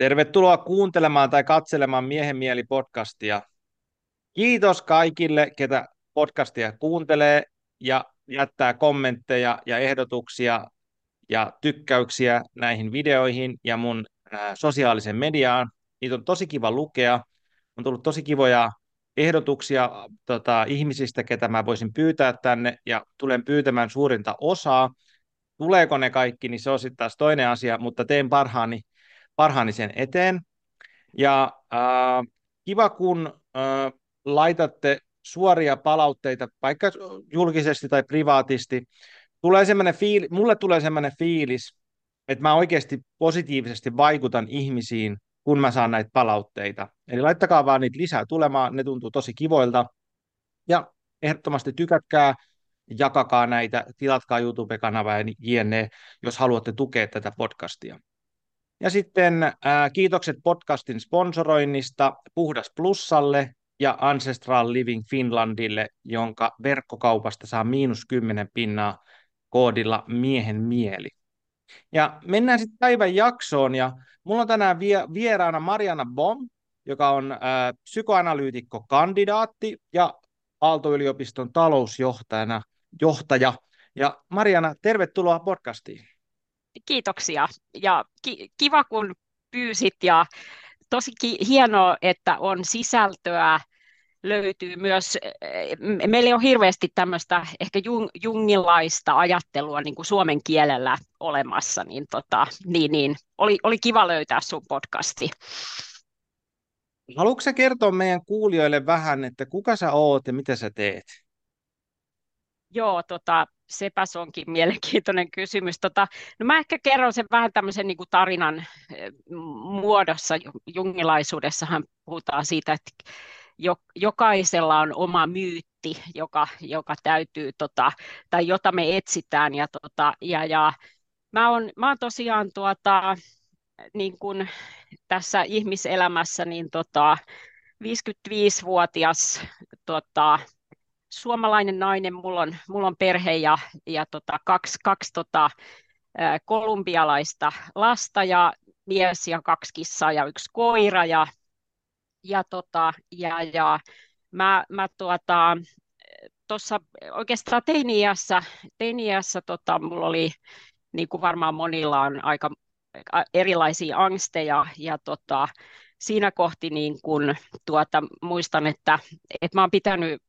Tervetuloa kuuntelemaan tai katselemaan Miehen mieli podcastia. Kiitos kaikille, ketä podcastia kuuntelee ja jättää kommentteja ja ehdotuksia ja tykkäyksiä näihin videoihin ja mun sosiaalisen mediaan. Niitä on tosi kiva lukea. On tullut tosi kivoja ehdotuksia tota, ihmisistä, ketä mä voisin pyytää tänne, ja tulen pyytämään suurinta osaa. Tuleeko ne kaikki, niin se on sitten taas toinen asia, mutta teen parhaani parhaani sen eteen. Ja äh, kiva, kun äh, laitatte suoria palautteita, vaikka julkisesti tai privaatisti. Tulee fiili, mulle tulee sellainen fiilis, että mä oikeasti positiivisesti vaikutan ihmisiin, kun mä saan näitä palautteita. Eli laittakaa vaan niitä lisää tulemaan, ne tuntuu tosi kivoilta. Ja ehdottomasti tykätkää, jakakaa näitä, tilatkaa YouTube-kanavaa ja jne, jos haluatte tukea tätä podcastia. Ja sitten ää, kiitokset podcastin sponsoroinnista Puhdas Plussalle ja Ancestral Living Finlandille, jonka verkkokaupasta saa miinus 10 pinnaa koodilla miehen mieli. Ja mennään sitten päivän jaksoon, ja mulla on tänään vie- vieraana Mariana Bom, joka on ää, psykoanalyytikko kandidaatti ja Aalto-yliopiston talousjohtajana johtaja. Ja Mariana, tervetuloa podcastiin. Kiitoksia ja ki- kiva kun pyysit ja tosi ki- hienoa, että on sisältöä löytyy myös, meillä on hirveästi tämmöistä ehkä jung, jungilaista ajattelua niin kuin suomen kielellä olemassa, niin, tota, niin, niin oli, oli kiva löytää sun podcasti. Haluatko kertoa meidän kuulijoille vähän, että kuka sä oot ja mitä sä teet? Joo, tota, sepäs onkin mielenkiintoinen kysymys. Tota, no mä ehkä kerron sen vähän tämmöisen niin kuin tarinan eh, muodossa. Jungilaisuudessahan puhutaan siitä, että jokaisella on oma myytti, joka, joka täytyy, tota, tai jota me etsitään. Ja, tota, ja, ja mä, oon, mä oon tosiaan tuota, niin kuin tässä ihmiselämässä niin tota, 55-vuotias tota, suomalainen nainen, mulla on, mulla on perhe ja, ja tota, kaksi, kaksi tota, kolumbialaista lasta ja mies ja kaksi kissaa ja yksi koira ja, ja, tota, ja, ja mä, mä tuota, tuossa oikeastaan teiniässä, teiniässä tota, mulla oli, niin kuin varmaan monilla on aika erilaisia angsteja ja tota, siinä kohti niin kun, tuota, muistan, että, että mä oon pitänyt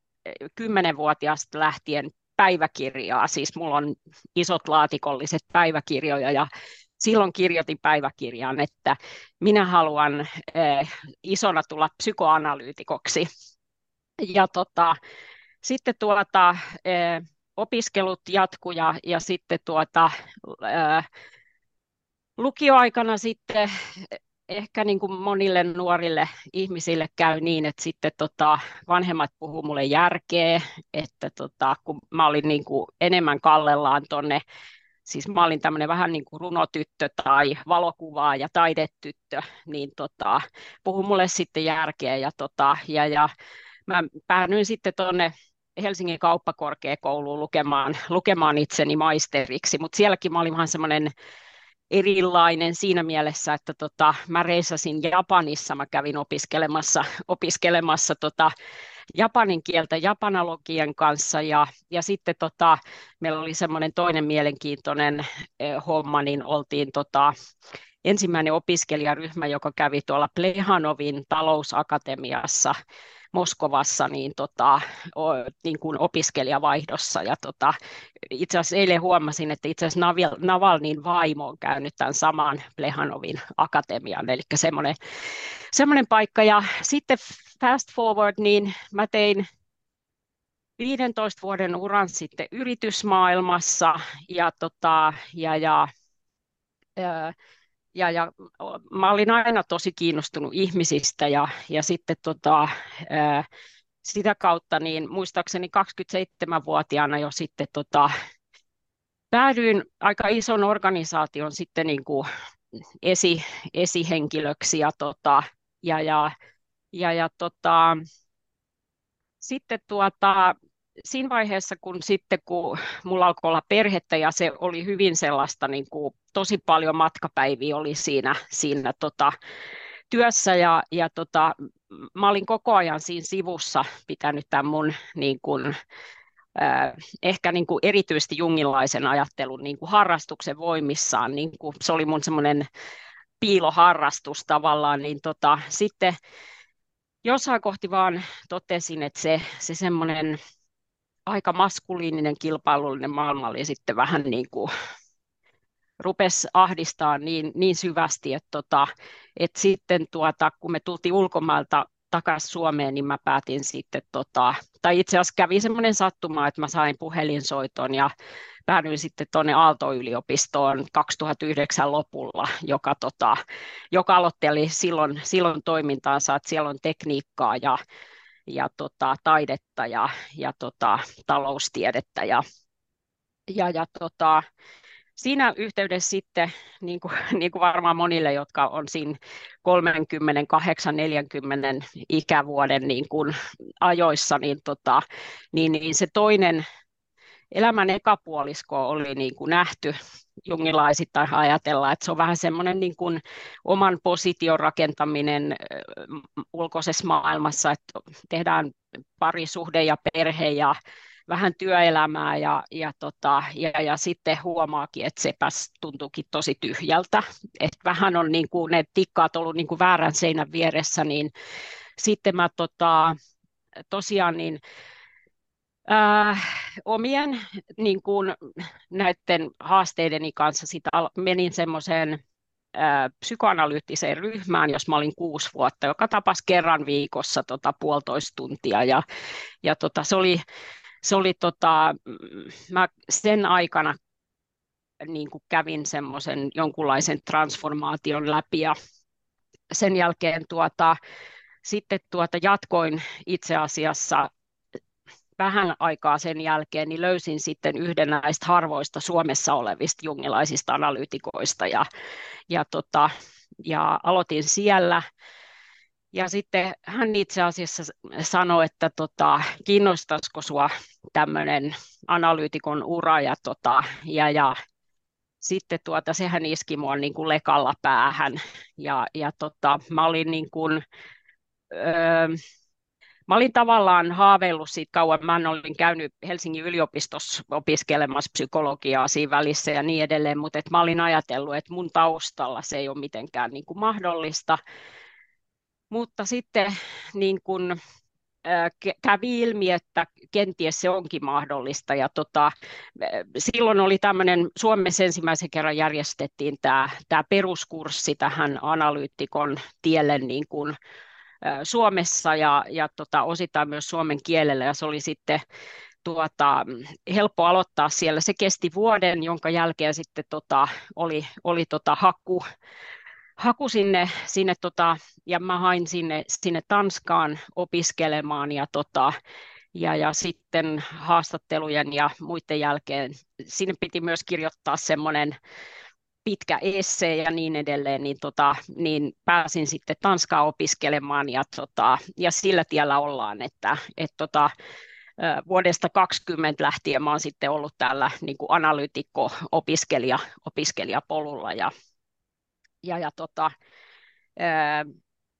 kymmenenvuotiaasta lähtien päiväkirjaa, siis mulla on isot laatikolliset päiväkirjoja ja silloin kirjoitin päiväkirjaan, että minä haluan eh, isona tulla psykoanalyytikoksi. Ja tota, sitten tuota, eh, opiskelut jatkuja ja sitten tuota, eh, lukioaikana sitten ehkä niin kuin monille nuorille ihmisille käy niin, että sitten tota, vanhemmat puhuu mulle järkeä, että tota, kun mä olin niin kuin enemmän kallellaan tonne, siis mä olin tämmöinen vähän niin kuin runotyttö tai valokuvaa ja taidetyttö, niin tota, puhu mulle sitten järkeä ja, tota, ja, ja mä päädyin sitten tuonne Helsingin kauppakorkeakouluun lukemaan, lukemaan itseni maisteriksi, mutta sielläkin mä olin vähän semmoinen erilainen siinä mielessä, että tota, mä reisasin Japanissa, mä kävin opiskelemassa, opiskelemassa tota, japanin kieltä japanologian kanssa ja, ja sitten tota, meillä oli semmoinen toinen mielenkiintoinen eh, homma, niin oltiin tota, ensimmäinen opiskelijaryhmä, joka kävi tuolla Plehanovin talousakatemiassa Moskovassa niin, tota, o, niin kuin opiskelijavaihdossa. Ja tota, itse asiassa eilen huomasin, että itse asiassa Navalnin vaimo on käynyt tämän saman Plehanovin akatemian, eli semmoinen, semmoinen paikka. Ja sitten fast forward, niin mä tein 15 vuoden uran sitten yritysmaailmassa ja, tota, ja, ja ja, ja mä olin aina tosi kiinnostunut ihmisistä ja, ja sitten tota, ää, sitä kautta niin muistaakseni 27-vuotiaana jo sitten tota, päädyin aika ison organisaation sitten niin kuin esi, esihenkilöksi ja, tota, ja, ja, ja, ja tota, sitten tuota, siinä vaiheessa, kun sitten kun mulla alkoi olla perhettä ja se oli hyvin sellaista, niin kuin, tosi paljon matkapäiviä oli siinä, siinä tota, työssä ja, ja tota, mä olin koko ajan siinä sivussa pitänyt tämän mun niin kuin, ehkä niin kuin erityisesti jungilaisen ajattelun niin kuin harrastuksen voimissaan, niin kuin se oli mun semmoinen piiloharrastus tavallaan, niin tota, sitten jossain kohti vaan totesin, että se, se semmoinen aika maskuliininen kilpailullinen maailma oli sitten vähän niin kuin rupesi ahdistaa niin, niin syvästi, että, tota, että sitten tuota, kun me tultiin ulkomailta takaisin Suomeen, niin mä päätin sitten, tota, tai itse asiassa kävi semmoinen sattuma, että mä sain puhelinsoiton ja päädyin sitten tuonne Aalto-yliopistoon 2009 lopulla, joka, tota, joka aloitteli silloin, silloin toimintaansa, että siellä on tekniikkaa ja, ja tota, taidetta ja, ja tota, taloustiedettä ja, ja, ja tota, siinä yhteydessä sitten, niin kuin, niin kuin varmaan monille, jotka on siinä 38-40 ikävuoden niin kuin ajoissa, niin, tota, niin, niin se toinen elämän ekapuolisko oli niin kuin nähty jungilaisittain ajatella, että se on vähän semmoinen niin kuin oman position rakentaminen ulkoisessa maailmassa, että tehdään parisuhde ja perhe ja vähän työelämää ja, ja, tota, ja, ja sitten huomaakin, että sepäs tuntuukin tosi tyhjältä. Et vähän on niin kuin, ne tikkaat ollut niin kuin väärän seinän vieressä, niin sitten mä tota, tosiaan niin, äh, omien niin kuin, näiden haasteideni kanssa sit menin semmoiseen psykoanalyyttiseen ryhmään, jos mä olin kuusi vuotta, joka tapasi kerran viikossa tota, puolitoista tuntia. Ja, ja tota, se oli se oli tota, mä sen aikana niin kuin kävin semmoisen jonkunlaisen transformaation läpi ja sen jälkeen tuota, sitten tuota jatkoin itse asiassa vähän aikaa sen jälkeen, niin löysin sitten yhden näistä harvoista Suomessa olevista jungilaisista analyytikoista ja, ja, tota, ja aloitin siellä. Ja sitten hän itse asiassa sanoi, että tota, kiinnostaisiko sinua tämmöinen analyytikon ura ja, tota, ja, ja sitten tuota, sehän iski mua niin kuin lekalla päähän. Ja, ja tota, mä olin niin kuin, öö, Mä olin tavallaan haaveillut siitä kauan. Mä olin käynyt Helsingin yliopistossa opiskelemassa psykologiaa siinä välissä ja niin edelleen, mutta et mä olin ajatellut, että mun taustalla se ei ole mitenkään niin kuin mahdollista. Mutta sitten niin kun, kävi ilmi, että kenties se onkin mahdollista. Ja tota, silloin oli tämmöinen, Suomessa ensimmäisen kerran järjestettiin tämä, tämä peruskurssi tähän analyytikon tielle niin kuin, Suomessa ja, ja tota, osittain myös suomen kielellä. Ja se oli sitten tuota, helppo aloittaa siellä. Se kesti vuoden, jonka jälkeen sitten tota, oli, oli tota, haku haku sinne, sinne tota, ja mä hain sinne, sinne Tanskaan opiskelemaan ja, tota, ja, ja sitten haastattelujen ja muiden jälkeen sinne piti myös kirjoittaa semmoinen pitkä esse ja niin edelleen, niin, tota, niin pääsin sitten Tanskaan opiskelemaan ja, tota, ja sillä tiellä ollaan, että et, tota, vuodesta 20 lähtien mä olen sitten ollut täällä niin kuin analyytikko-opiskelija opiskelijapolulla ja, ja, ja tota,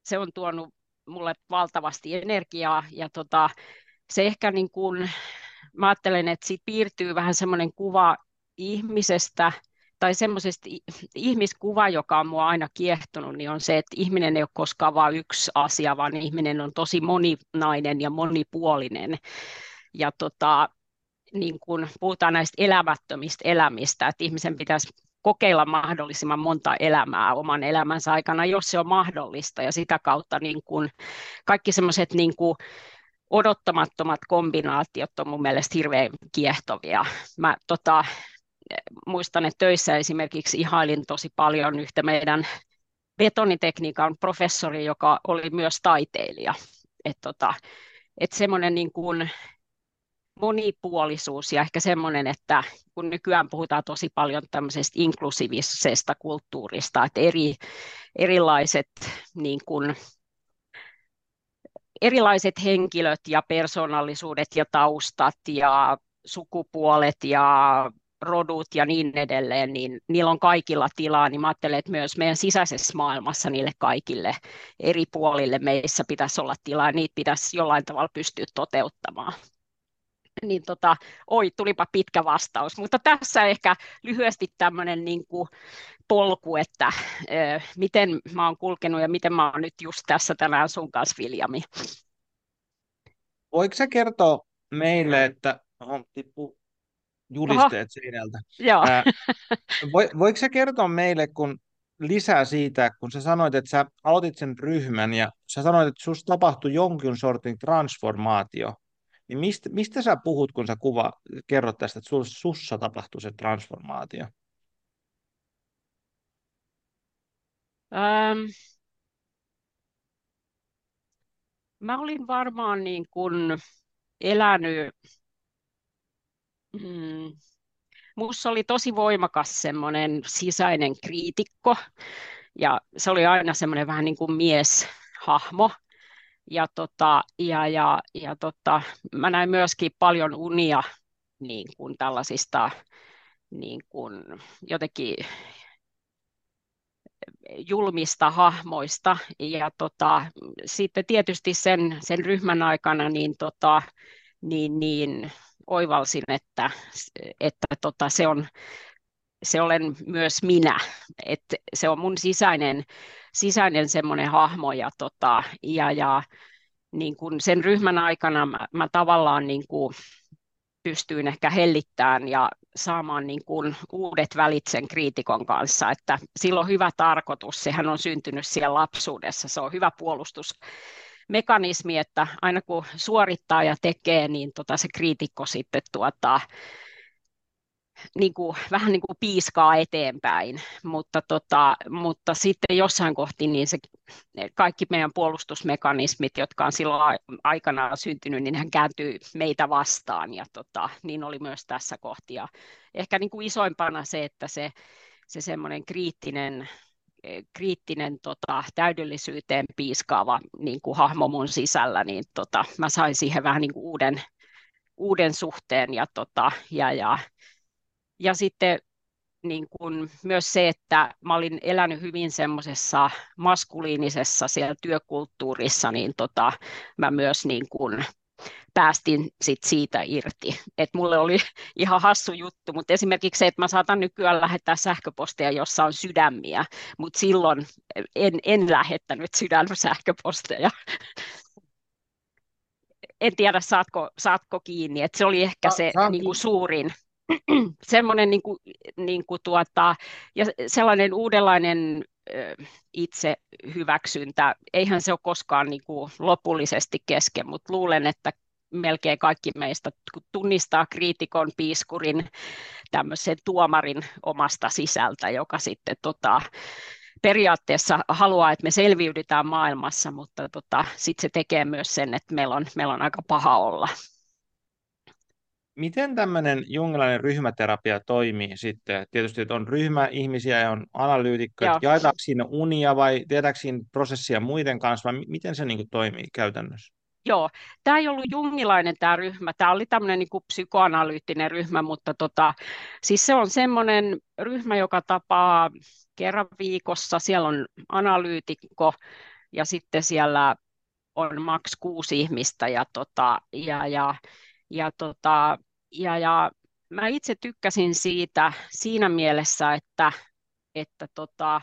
se on tuonut mulle valtavasti energiaa ja tota, se ehkä niin kuin, mä ajattelen, että siitä piirtyy vähän semmoinen kuva ihmisestä tai semmoisesta ihmiskuva, joka on mua aina kiehtonut, niin on se, että ihminen ei ole koskaan vain yksi asia, vaan ihminen on tosi moninainen ja monipuolinen. Ja tota, niin kun puhutaan näistä elämättömistä elämistä, että ihmisen pitäisi kokeilla mahdollisimman monta elämää oman elämänsä aikana, jos se on mahdollista. Ja sitä kautta niin kuin kaikki semmoiset niin odottamattomat kombinaatiot on mun mielestä hirveän kiehtovia. Mä tota, muistan, että töissä esimerkiksi ihailin tosi paljon yhtä meidän betonitekniikan professori, joka oli myös taiteilija. Että tota, et semmoinen niin kuin monipuolisuus ja ehkä semmoinen, että kun nykyään puhutaan tosi paljon tämmöisestä inklusiivisesta kulttuurista, että eri, erilaiset niin kuin, erilaiset henkilöt ja persoonallisuudet ja taustat ja sukupuolet ja rodut ja niin edelleen, niin niillä on kaikilla tilaa, niin mä ajattelen, että myös meidän sisäisessä maailmassa niille kaikille eri puolille meissä pitäisi olla tilaa, ja niitä pitäisi jollain tavalla pystyä toteuttamaan. Niin tota, oi, tulipa pitkä vastaus, mutta tässä ehkä lyhyesti tämmöinen niin kuin polku, että äh, miten mä oon kulkenut ja miten mä oon nyt just tässä tänään sun kanssa, Viljami. Voiko sä kertoa meille, että on tippu julisteet Oho. seinältä. Joo. Ää, voiko sä kertoa meille kun lisää siitä, kun sä sanoit, että sä aloitit sen ryhmän ja sä sanoit, että susta tapahtui jonkin sortin transformaatio, niin mistä, mistä sä puhut, kun sä kuva, kerrot tästä, että sus, sussa tapahtui se transformaatio? Ähm, mä olin varmaan niin kuin elänyt Mm. Minussa oli tosi voimakas semmoinen sisäinen kriitikko, ja se oli aina semmoinen vähän niin kuin mieshahmo. Ja, tota, ja, ja, ja tota, mä näin myöskin paljon unia niin kuin tällaisista niin kuin jotenkin julmista hahmoista. Ja tota, sitten tietysti sen, sen ryhmän aikana niin, tota, niin, niin oivalsin, että, että tota, se, on, se olen myös minä, että se on mun sisäinen, sisäinen semmoinen hahmo ja, tota, ja, ja niin kuin sen ryhmän aikana mä, mä tavallaan niin kuin pystyin ehkä hellittämään ja saamaan niin kuin uudet välit sen kriitikon kanssa, että sillä on hyvä tarkoitus, sehän on syntynyt siellä lapsuudessa, se on hyvä puolustus mekanismi, että aina kun suorittaa ja tekee, niin tota se kriitikko sitten tuota, niin kuin, vähän niin kuin piiskaa eteenpäin, mutta, tota, mutta sitten jossain kohti niin se, kaikki meidän puolustusmekanismit, jotka on silloin aikanaan syntynyt, niin hän kääntyy meitä vastaan ja tota, niin oli myös tässä kohtia. Ehkä niin kuin isoimpana se, että se, se semmoinen kriittinen kriittinen tota, täydellisyyteen piiskaava niin kuin hahmo mun sisällä, niin tota, mä sain siihen vähän niin kuin uuden, uuden suhteen ja, tota, ja, ja, ja sitten niin kuin myös se, että mä olin elänyt hyvin semmoisessa maskuliinisessa siellä työkulttuurissa, niin tota, mä myös niin kuin päästin sit siitä irti. Et mulle oli ihan hassu juttu, mutta esimerkiksi se, että mä saatan nykyään lähettää sähköpostia, jossa on sydämiä, mutta silloin en, en lähettänyt sydänsähköposteja. En tiedä, saatko, saatko kiinni, että se oli ehkä se Sa- niin kuin suurin, semmoinen niin kuin, niin kuin tuota, ja sellainen uudenlainen itse hyväksyntä. Eihän se ole koskaan niin kuin lopullisesti kesken, mutta luulen, että melkein kaikki meistä tunnistaa kriitikon, piiskurin, tämmöisen tuomarin omasta sisältä, joka sitten tota, periaatteessa haluaa, että me selviydytään maailmassa, mutta tota, sitten se tekee myös sen, että meillä on, meillä on aika paha olla. Miten tämmöinen jungilainen ryhmäterapia toimii sitten? Tietysti että on ryhmä ihmisiä ja on analyytikkoja. Jaetaanko siinä unia vai tehdäänkö siinä prosessia muiden kanssa vai miten se niin kuin toimii käytännössä? Joo, tämä ei ollut jungilainen tämä ryhmä, tämä oli tämmöinen niin kuin psykoanalyyttinen ryhmä, mutta tota, siis se on semmoinen ryhmä, joka tapaa kerran viikossa, siellä on analyytikko ja sitten siellä on maks kuusi ihmistä ja, tota, ja, ja, ja, tota, ja, ja mä itse tykkäsin siitä siinä mielessä, että, että tota,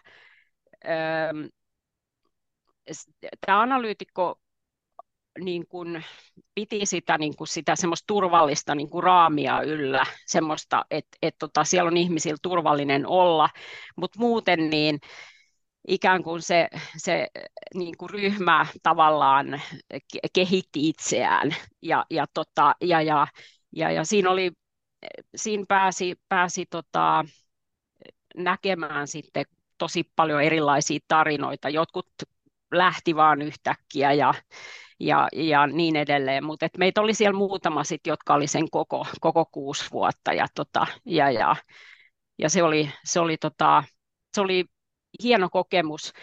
tämä analyytikko niin kuin piti sitä, niin kuin sitä semmoista turvallista niin kuin raamia yllä, semmoista, että et tota, siellä on ihmisillä turvallinen olla, mutta muuten niin ikään kuin se, se niin kuin ryhmä tavallaan kehitti itseään ja, ja, tota, ja, ja, ja, ja siinä, oli, siinä pääsi, pääsi tota, näkemään sitten tosi paljon erilaisia tarinoita. Jotkut lähti vaan yhtäkkiä ja, ja, ja niin edelleen. Mutta meitä oli siellä muutama sit, jotka oli sen koko, koko kuusi vuotta ja, tota, ja, ja, ja se, oli, se, oli, tota, se oli hieno kokemus.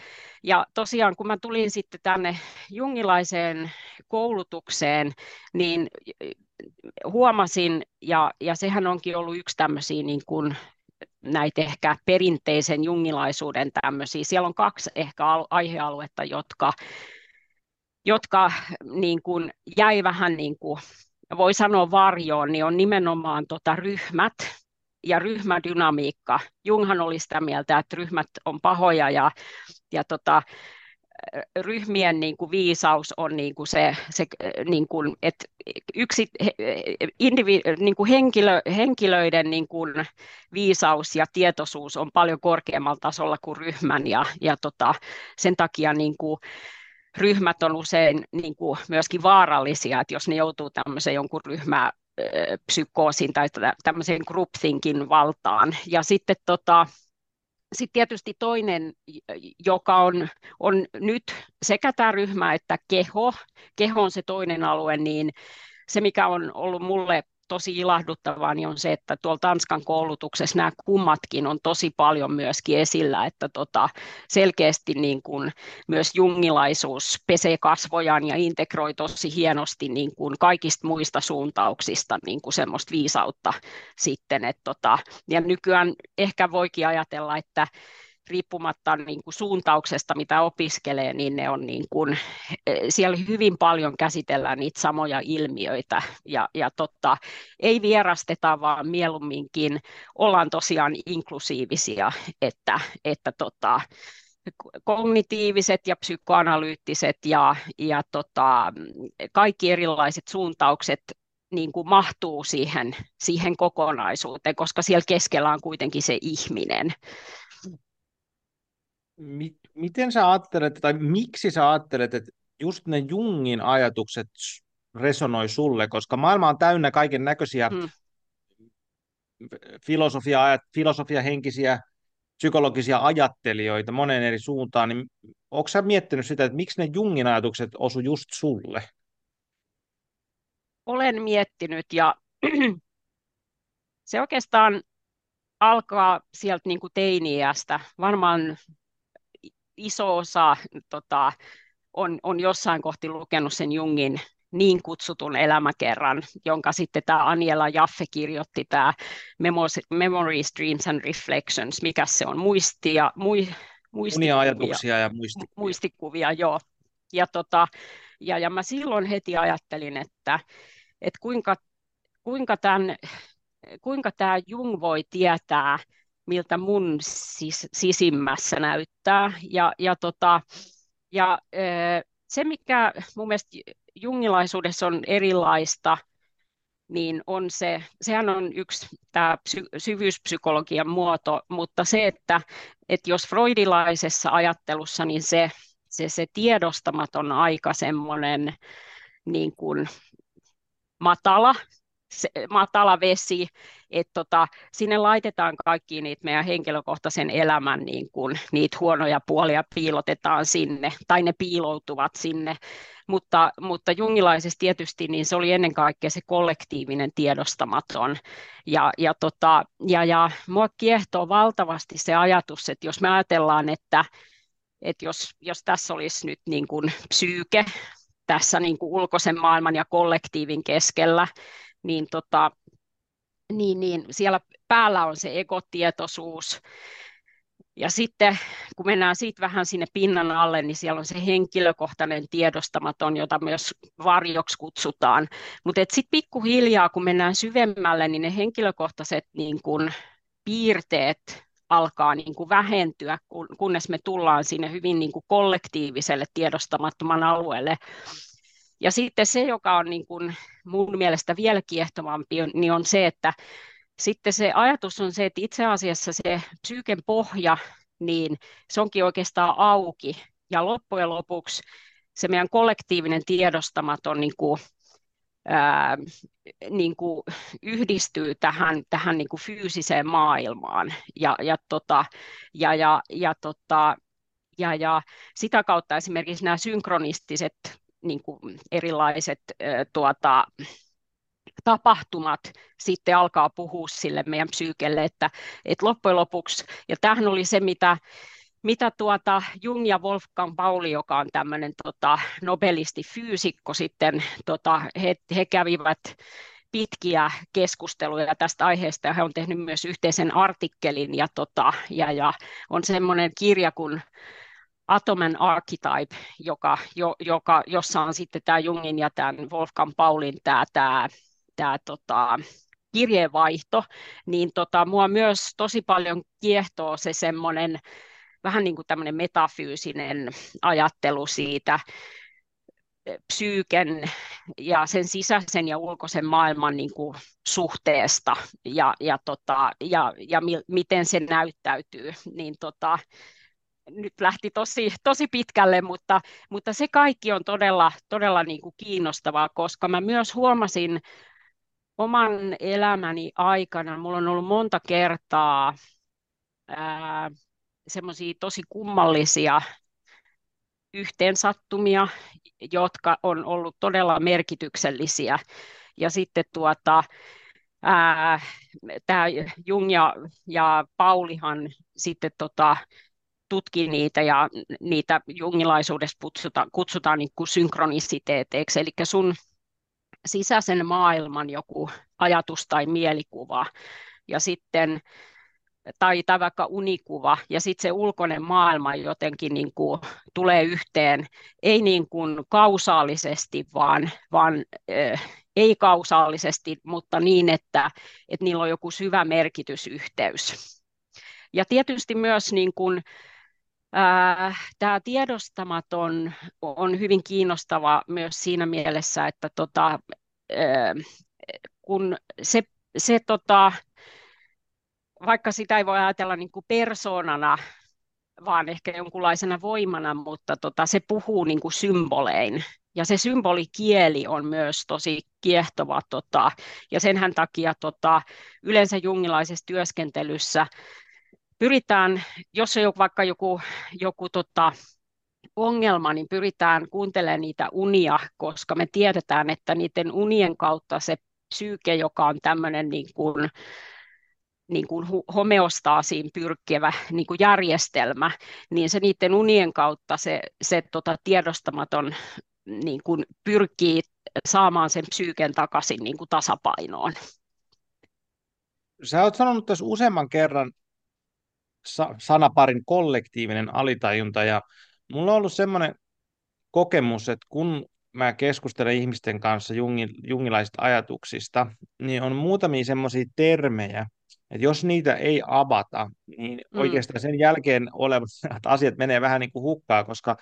Ja tosiaan kun mä tulin sitten tänne jungilaiseen koulutukseen, niin huomasin, ja, ja sehän onkin ollut yksi tämmöisiä niin kuin näitä ehkä perinteisen jungilaisuuden tämmöisiä. Siellä on kaksi ehkä aihealuetta, jotka, jotka niin kuin jäi vähän niin kuin, voi sanoa varjoon, niin on nimenomaan tota ryhmät ja ryhmädynamiikka. Junghan oli sitä mieltä, että ryhmät on pahoja ja, ja tota, ryhmien niin kuin viisaus on niin kuin se, se niin kuin, että yksi indivi, niin kuin henkilö, henkilöiden niin kuin viisaus ja tietoisuus on paljon korkeammalla tasolla kuin ryhmän ja, ja tota, sen takia niin kuin, ryhmät on usein niin kuin myöskin vaarallisia, että jos ne joutuu tämmöiseen jonkun ryhmä psykoosin tai tämmöiseen groupthinkin valtaan. Ja sitten tota, sitten tietysti toinen, joka on, on nyt sekä tämä ryhmä että keho, keho on se toinen alue, niin se mikä on ollut mulle tosi ilahduttavaa niin on se, että tuolla Tanskan koulutuksessa nämä kummatkin on tosi paljon myöskin esillä, että tota, selkeästi niin kuin myös jungilaisuus pesee kasvojaan ja integroi tosi hienosti niin kuin kaikista muista suuntauksista niin kuin semmoista viisautta sitten. Että tota, ja nykyään ehkä voikin ajatella, että riippumatta niin kuin suuntauksesta, mitä opiskelee, niin ne on niin kuin, eh, siellä hyvin paljon käsitellään niitä samoja ilmiöitä. Ja, ja totta, ei vierasteta, vaan mieluumminkin ollaan tosiaan inklusiivisia, että, että tota, kognitiiviset ja psykoanalyyttiset ja, ja tota, kaikki erilaiset suuntaukset niin kuin mahtuu siihen, siihen kokonaisuuteen, koska siellä keskellä on kuitenkin se ihminen mi, miten sä ajattelet, tai miksi sä ajattelet, että just ne Jungin ajatukset resonoi sulle, koska maailma on täynnä kaiken näköisiä hmm. filosofia, filosofia henkisiä, psykologisia ajattelijoita monen eri suuntaan, niin onko sä miettinyt sitä, että miksi ne Jungin ajatukset osu just sulle? Olen miettinyt ja se oikeastaan alkaa sieltä niin kuin teini-iästä, varmaan iso osa tota, on, on jossain kohti lukenut sen Jungin niin kutsutun elämäkerran, jonka sitten tämä Aniela Jaffe kirjoitti, tämä Memories, Dreams and Reflections, mikä se on, muistia, mui, muistikuvia. ajatuksia ja muistikuvia. Muistikuvia, joo. Ja, tota, ja, ja mä silloin heti ajattelin, että, että kuinka, kuinka, tämän, kuinka tämä Jung voi tietää, miltä mun sis, sisimmässä näyttää. Ja, ja, tota, ja se, mikä mun mielestä jungilaisuudessa on erilaista, niin on se, sehän on yksi tämä psy, syvyyspsykologian muoto, mutta se, että, että jos freudilaisessa ajattelussa, niin se, se, se tiedostamaton aika semmoinen niin kuin matala, se, matala vesi, että tota, sinne laitetaan kaikki niitä meidän henkilökohtaisen elämän niin kun, niitä huonoja puolia piilotetaan sinne, tai ne piiloutuvat sinne, mutta, mutta jungilaisessa tietysti niin se oli ennen kaikkea se kollektiivinen tiedostamaton. Ja, ja, tota, ja, ja mua kiehtoo valtavasti se ajatus, että jos me ajatellaan, että, että jos, jos tässä olisi nyt niin kuin psyyke tässä niin kuin ulkoisen maailman ja kollektiivin keskellä, niin, tota, niin, niin siellä päällä on se ekotietoisuus. Ja sitten kun mennään siitä vähän sinne pinnan alle, niin siellä on se henkilökohtainen tiedostamaton, jota myös varjoksi kutsutaan. Mutta sitten pikkuhiljaa, kun mennään syvemmälle, niin ne henkilökohtaiset niin kun, piirteet alkaa niin kuin vähentyä, kunnes me tullaan sinne hyvin niin kuin kollektiiviselle tiedostamattoman alueelle. Ja sitten se, joka on niin kuin mun mielestä vielä kiehtovampi, niin on se, että sitten se ajatus on se, että itse asiassa se psyyken pohja, niin se onkin oikeastaan auki. Ja loppujen lopuksi se meidän kollektiivinen tiedostamaton niin kuin, ää, niin kuin yhdistyy tähän, tähän niin kuin fyysiseen maailmaan. Ja, ja, tota, ja, ja, ja, tota, ja, ja sitä kautta esimerkiksi nämä synkronistiset niin kuin erilaiset tuota, tapahtumat sitten alkaa puhua sille meidän psyykelle, että, että loppujen lopuksi, ja tämähän oli se, mitä, mitä tuota Jung ja Wolfgang Pauli, joka on tämmöinen tota, nobelisti fyysikko sitten, tota, he, he kävivät pitkiä keskusteluja tästä aiheesta ja he on tehnyt myös yhteisen artikkelin ja, tota, ja, ja on semmoinen kirja kuin Atomen Archetype, joka, jo, joka, jossa on sitten tämä Jungin ja tämän Wolfgang Paulin tämä, tämä, tämä tota, kirjeenvaihto, niin tota, mua myös tosi paljon kiehtoo se semmoinen vähän niin kuin tämmöinen metafyysinen ajattelu siitä psyyken ja sen sisäisen ja ulkoisen maailman niin kuin suhteesta ja, ja, tota, ja, ja mi, miten se näyttäytyy, niin tota, nyt lähti tosi, tosi pitkälle, mutta, mutta se kaikki on todella, todella niin kuin kiinnostavaa, koska mä myös huomasin oman elämäni aikana, mulla on ollut monta kertaa semmoisia tosi kummallisia yhteensattumia, jotka on ollut todella merkityksellisiä. Ja sitten tuota, tämä Jung ja, ja Paulihan sitten tota, tutki niitä ja niitä jungilaisuudessa kutsutaan, kutsutaan niin kuin synkronisiteeteiksi, eli sun sisäisen maailman joku ajatus tai mielikuva ja sitten tai, tai vaikka unikuva, ja sitten se ulkoinen maailma jotenkin niin kuin tulee yhteen, ei niin kuin kausaalisesti, vaan, vaan äh, ei kausaalisesti, mutta niin, että, että niillä on joku syvä merkitysyhteys. Ja tietysti myös niin kuin, äh, tämä tiedostamaton on hyvin kiinnostava myös siinä mielessä, että tota, äh, kun se, se tota, vaikka sitä ei voi ajatella niin kuin persoonana, vaan ehkä jonkunlaisena voimana, mutta tota, se puhuu niin kuin symbolein. Ja se symbolikieli on myös tosi kiehtova, tota, ja senhän takia tota, yleensä jungilaisessa työskentelyssä pyritään, jos on vaikka joku, joku tota, ongelma, niin pyritään kuuntelemaan niitä unia, koska me tiedetään, että niiden unien kautta se psyyke, joka on tämmöinen niin kuin, niin kuin homeostaasiin pyrkivä niin kuin järjestelmä, niin se niiden unien kautta se, se tota, tiedostamaton niin kuin pyrkii saamaan sen psyyken takaisin niin kuin tasapainoon. Sä oot sanonut tässä useamman kerran sa- sanaparin kollektiivinen alitajunta, ja mulla on ollut semmoinen kokemus, että kun mä keskustelen ihmisten kanssa jungin, jungilaisista ajatuksista, niin on muutamia semmoisia termejä, että jos niitä ei avata, niin mm. oikeastaan sen jälkeen olevat asiat menee vähän niin kuin hukkaa, koska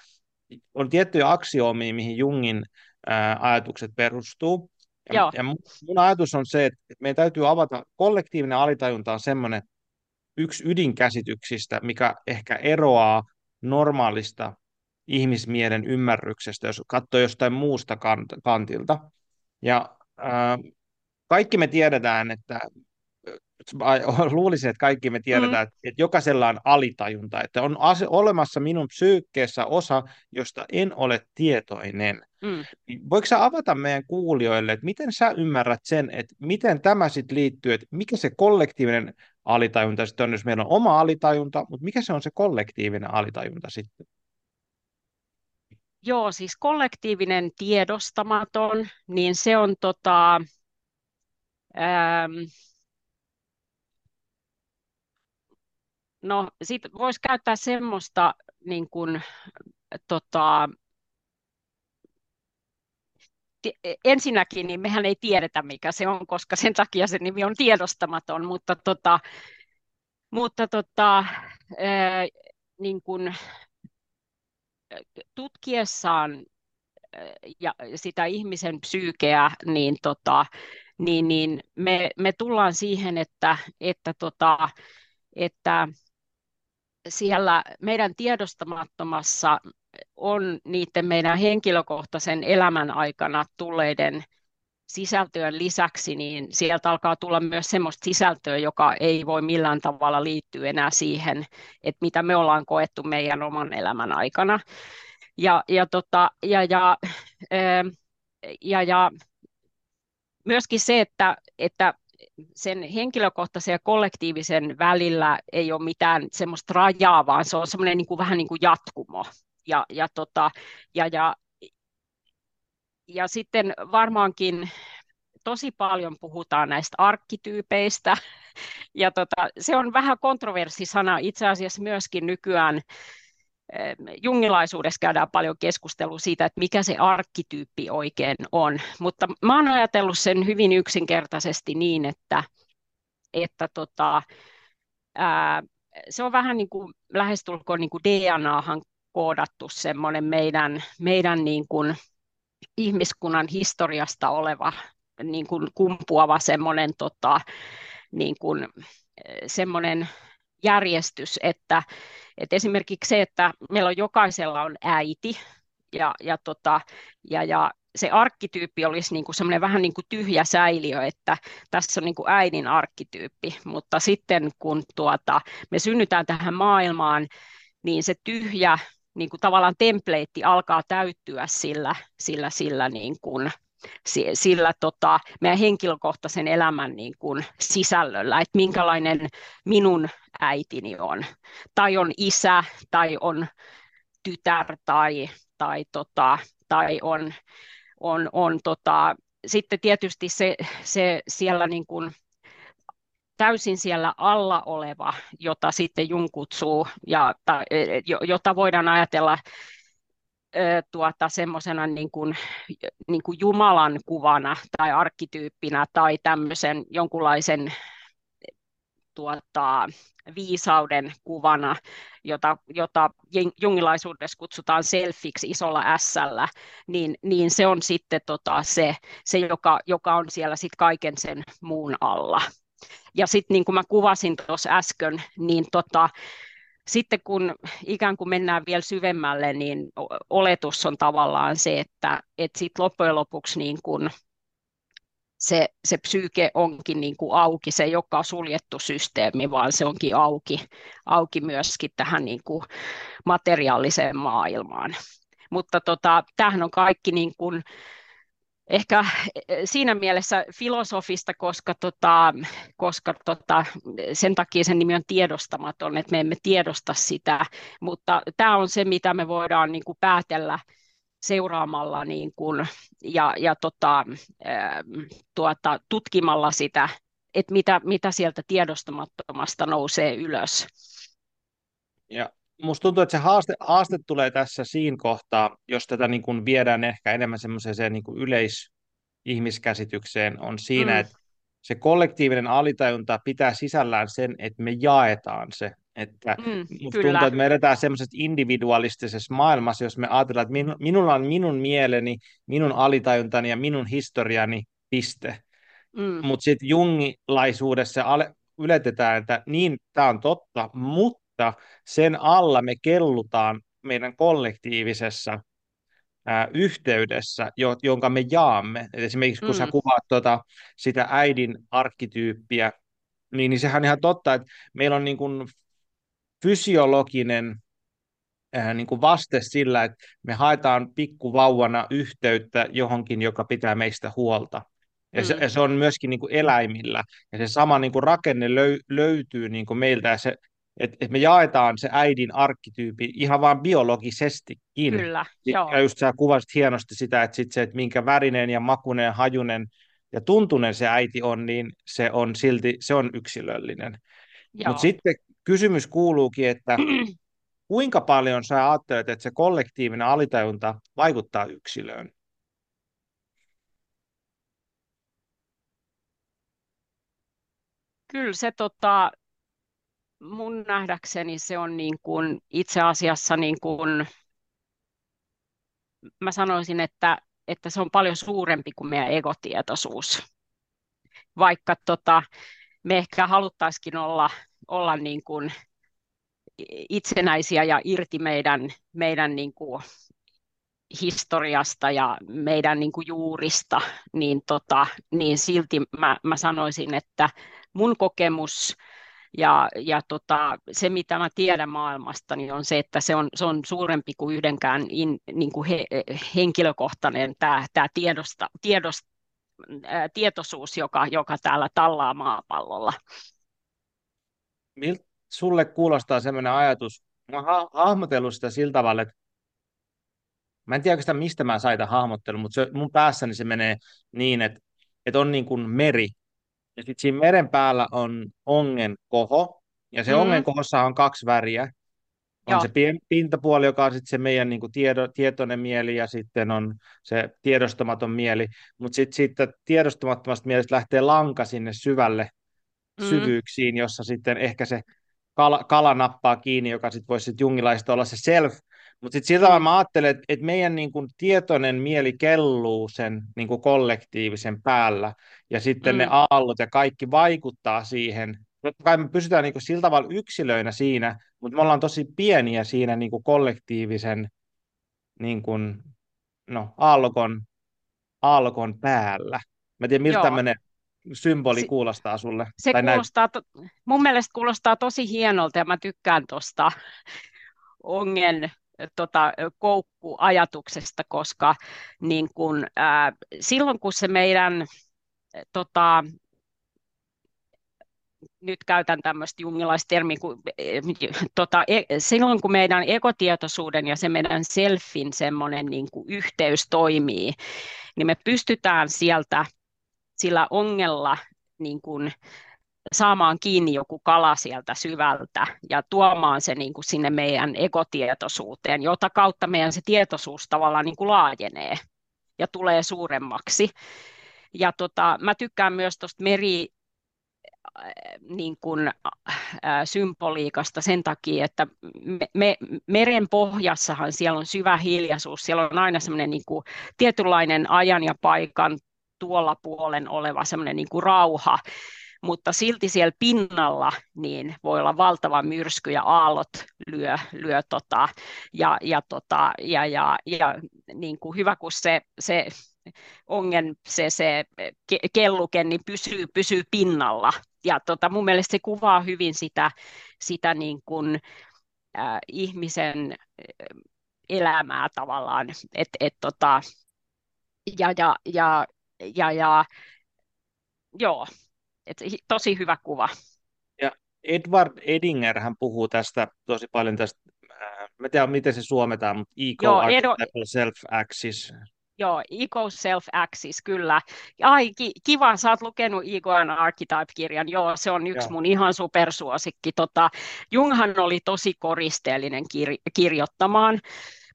on tiettyjä aksioomia, mihin Jungin ää, ajatukset perustuu. Ja, ja mun, mun ajatus on se, että meidän täytyy avata, kollektiivinen alitajunta on semmoinen yksi ydinkäsityksistä, mikä ehkä eroaa normaalista ihmismielen ymmärryksestä, jos katsoo jostain muusta kantilta. Ja ää, kaikki me tiedetään, että luulisin, että kaikki me tiedetään, mm. että jokaisella on alitajunta, että on olemassa minun psyykkeessä osa, josta en ole tietoinen. Mm. Niin voiko sä avata meidän kuulijoille, että miten sä ymmärrät sen, että miten tämä sitten liittyy, että mikä se kollektiivinen alitajunta sitten on, jos meillä on oma alitajunta, mutta mikä se on se kollektiivinen alitajunta sitten? Joo, siis kollektiivinen tiedostamaton, niin se on tota, ähm, No, sitten voisi käyttää semmoista, niin kuin, tota, ensinnäkin niin mehän ei tiedetä, mikä se on, koska sen takia se nimi on tiedostamaton, mutta, tota, mutta tota, ää, niin kuin, tutkiessaan ja sitä ihmisen psyykeä, niin, tota, niin, niin me, me tullaan siihen, että, että, tota, että siellä meidän tiedostamattomassa on niiden meidän henkilökohtaisen elämän aikana tulleiden sisältöjen lisäksi, niin sieltä alkaa tulla myös sellaista sisältöä, joka ei voi millään tavalla liittyä enää siihen, että mitä me ollaan koettu meidän oman elämän aikana. Ja, ja, tota, ja, ja, ja, ja myöskin se, että, että sen henkilökohtaisen ja kollektiivisen välillä ei ole mitään semmoista rajaa, vaan se on semmoinen niin kuin, vähän niin kuin jatkumo. Ja, ja, tota, ja, ja, ja sitten varmaankin tosi paljon puhutaan näistä arkkityypeistä, ja tota, se on vähän kontroversisana itse asiassa myöskin nykyään jungilaisuudessa käydään paljon keskustelua siitä, että mikä se arkkityyppi oikein on, mutta mä oon ajatellut sen hyvin yksinkertaisesti niin, että, että tota, ää, se on vähän niin kuin lähestulkoon niin kuin DNAhan koodattu semmoinen meidän, meidän niin kuin ihmiskunnan historiasta oleva niin kuin kumpuava semmoinen tota, niin kuin, semmoinen järjestys, että, että esimerkiksi se, että meillä on jokaisella on äiti ja, ja, tota, ja, ja se arkkityyppi olisi niin kuin semmoinen vähän niin kuin tyhjä säiliö, että tässä on niin kuin äidin arkkityyppi, mutta sitten kun tuota, me synnytään tähän maailmaan, niin se tyhjä niin kuin tavallaan templeitti alkaa täyttyä sillä, sillä, sillä niin kuin sillä tota, meidän henkilökohtaisen elämän niin kuin sisällöllä, että minkälainen minun äitini on, tai on isä, tai on tytär, tai, tai, tota, tai on, on, on tota, sitten tietysti se, se siellä niin kuin, täysin siellä alla oleva, jota sitten Jung kutsuu, ja, ta, jota voidaan ajatella tuota, semmoisena niin kuin, niin kuin Jumalan kuvana tai arkkityyppinä tai tämmöisen jonkunlaisen tuota, viisauden kuvana, jota, jota jungilaisuudessa kutsutaan selfiksi isolla s niin, niin se on sitten tota se, se joka, joka on siellä sit kaiken sen muun alla. Ja sitten niin kuin mä kuvasin tuossa äsken, niin tota, sitten kun ikään kuin mennään vielä syvemmälle, niin oletus on tavallaan se, että, että sit loppujen lopuksi niin kuin se, se psyyke onkin niin kuin auki, se ei olekaan suljettu systeemi, vaan se onkin auki, auki myöskin tähän niin kuin materiaaliseen maailmaan. Mutta tota, tämähän on kaikki niin kuin, ehkä eh, siinä mielessä filosofista, koska, tota, koska tota, sen takia sen nimi on tiedostamaton, että me emme tiedosta sitä, mutta tämä on se, mitä me voidaan niin kuin päätellä seuraamalla niin kuin, ja, ja tota, tuota, tutkimalla sitä, että mitä, mitä sieltä tiedostamattomasta nousee ylös. Ja musta tuntuu, että se haaste, haaste tulee tässä siinä kohtaa, jos tätä niin kuin viedään ehkä enemmän semmoiseen niin kuin yleisihmiskäsitykseen, on siinä, mm. että se kollektiivinen alitajunta pitää sisällään sen, että me jaetaan se. Että mm, musta kyllä. tuntuu, että me edetään semmoisessa individualistisessa maailmassa, jos me ajatellaan, että minu, minulla on minun mieleni, minun alitajuntani ja minun historiani, piste. Mm. Mutta sitten jungilaisuudessa ale, yletetään, että niin, tämä on totta, mutta mutta sen alla me kellutaan meidän kollektiivisessa ää, yhteydessä, jo, jonka me jaamme. Et esimerkiksi kun mm. sä kuvaat tota, sitä äidin arkkityyppiä, niin, niin sehän on ihan totta, että meillä on niin kuin fysiologinen ää, niin kuin vaste sillä, että me haetaan pikkuvauvana yhteyttä johonkin, joka pitää meistä huolta. Ja, mm. se, ja se on myöskin niin kuin eläimillä. Ja se sama niin kuin rakenne löy, löytyy niin kuin meiltä, ja se että et me jaetaan se äidin arkkityypi ihan vaan biologisestikin. Kyllä, joo. Ja just sä kuvasit hienosti sitä, että sit se, että minkä värinen ja makunen ja hajunen ja tuntunen se äiti on, niin se on silti, se on yksilöllinen. Mutta sitten kysymys kuuluukin, että kuinka paljon sä ajattelet, että se kollektiivinen alitajunta vaikuttaa yksilöön? Kyllä se tota, mun nähdäkseni se on niin kuin itse asiassa niin kuin, mä sanoisin, että, että se on paljon suurempi kuin meidän egotietoisuus. Vaikka tota, me ehkä haluttaisikin olla, olla niin kuin itsenäisiä ja irti meidän, meidän niin kuin historiasta ja meidän niin kuin juurista, niin, tota, niin silti mä, mä sanoisin, että mun kokemus ja, ja tota, se, mitä mä tiedän maailmasta, niin on se, että se on, se on suurempi kuin yhdenkään in, niin kuin he, henkilökohtainen tämä, tämä tiedosta, tiedost, tietoisuus, joka, joka täällä tallaa maapallolla. Miltä sulle kuulostaa sellainen ajatus? Mä oon hahmotellut sitä sillä tavalla, että mä en tiedä oikeastaan mistä mä sain hahmottelun, mutta se, mun päässäni se menee niin, että, että on niin kuin meri, ja sitten siinä meren päällä on ongen koho, ja se mm. ongen kohossa on kaksi väriä. On Joo. se pintapuoli, joka on sitten se meidän niin kuin tiedo, tietoinen mieli, ja sitten on se tiedostamaton mieli. Mutta sitten siitä tiedostamattomasta mielestä lähtee lanka sinne syvälle mm. syvyyksiin, jossa sitten ehkä se kala, kala nappaa kiinni, joka sitten voisi sitten jungilaista olla se self, mutta sitten sillä tavalla mä ajattelen, että, että meidän niin kuin, tietoinen mieli kelluu sen niin kuin, kollektiivisen päällä, ja sitten mm. ne aallot ja kaikki vaikuttaa siihen. Totta kai me pysytään niin kuin, sillä tavalla yksilöinä siinä, mutta me ollaan tosi pieniä siinä niin kuin, kollektiivisen niin kuin, no, aallokon, aallokon päällä. Mä en tiedä, miltä tämmöinen symboli si- kuulostaa sulle? Se tai kuulostaa, to- mun mielestä kuulostaa tosi hienolta ja mä tykkään tuosta ongen tota, koukkuajatuksesta, koska niin kun, ää, silloin kun se meidän tota, nyt käytän tämmöistä jungilaista kun, tota, e, silloin kun meidän ekotietoisuuden ja se meidän selfin semmoinen niin yhteys toimii, niin me pystytään sieltä sillä ongella niin kuin, saamaan kiinni joku kala sieltä syvältä ja tuomaan se niin kuin sinne meidän ekotietoisuuteen, jota kautta meidän se tietoisuus tavallaan niin kuin laajenee ja tulee suuremmaksi. Ja tota, mä tykkään myös tuosta meri äh, niin kuin, äh, symboliikasta sen takia, että me, me, meren pohjassahan siellä on syvä hiljaisuus, siellä on aina semmoinen niin kuin, tietynlainen ajan ja paikan tuolla puolen oleva semmoinen niin kuin rauha, mutta silti siellä pinnalla niin voi olla valtava myrsky ja aallot lyö, lyö tota, ja, ja, tota, ja, ja, ja niin kuin hyvä kun se, se ongen se, se kelluke niin pysyy, pysyy pinnalla. Ja tota, mun mielestä se kuvaa hyvin sitä, sitä niin kuin, äh, ihmisen elämää tavallaan. Et, et, tota, ja, ja, ja, ja, ja joo, et tosi hyvä kuva. Ja Edward Edinger hän puhuu tästä tosi paljon tästä, äh, mä tiedän miten se suometaan, mutta Ego Joo, Edo... Self-Axis. Joo, Ego Self-Axis, kyllä. Ai, ki- kiva, sä oot lukenut Ego and Archetype-kirjan. Joo, se on yksi Joo. mun ihan supersuosikki. Tota, Junghan oli tosi koristeellinen kir- kirjoittamaan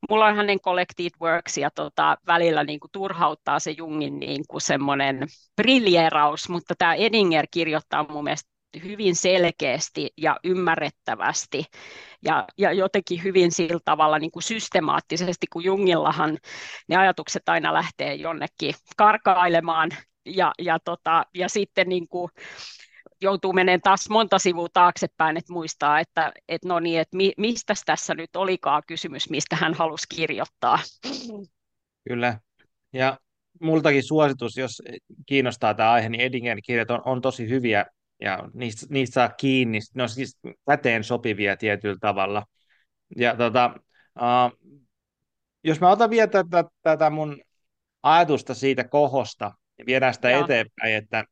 mulla on hänen Collected Works ja tota, välillä niin kuin turhauttaa se Jungin niin kuin semmoinen briljeeraus, mutta tämä Edinger kirjoittaa mun mielestä hyvin selkeästi ja ymmärrettävästi ja, ja jotenkin hyvin sillä tavalla niin kuin systemaattisesti, kun Jungillahan ne ajatukset aina lähtee jonnekin karkailemaan ja, ja, tota, ja sitten niin kuin joutuu menemään taas monta sivua taaksepäin, että muistaa, että, että no niin, että mi, mistä tässä nyt olikaan kysymys, mistä hän halusi kirjoittaa. Kyllä, ja multakin suositus, jos kiinnostaa tämä aihe, niin Edingen kirjat on, on tosi hyviä, ja niistä, niistä saa kiinni, ne on siis käteen sopivia tietyllä tavalla. Ja tota, uh, jos mä otan vielä tätä, tätä mun ajatusta siitä kohosta, ja viedään sitä Joo. eteenpäin, että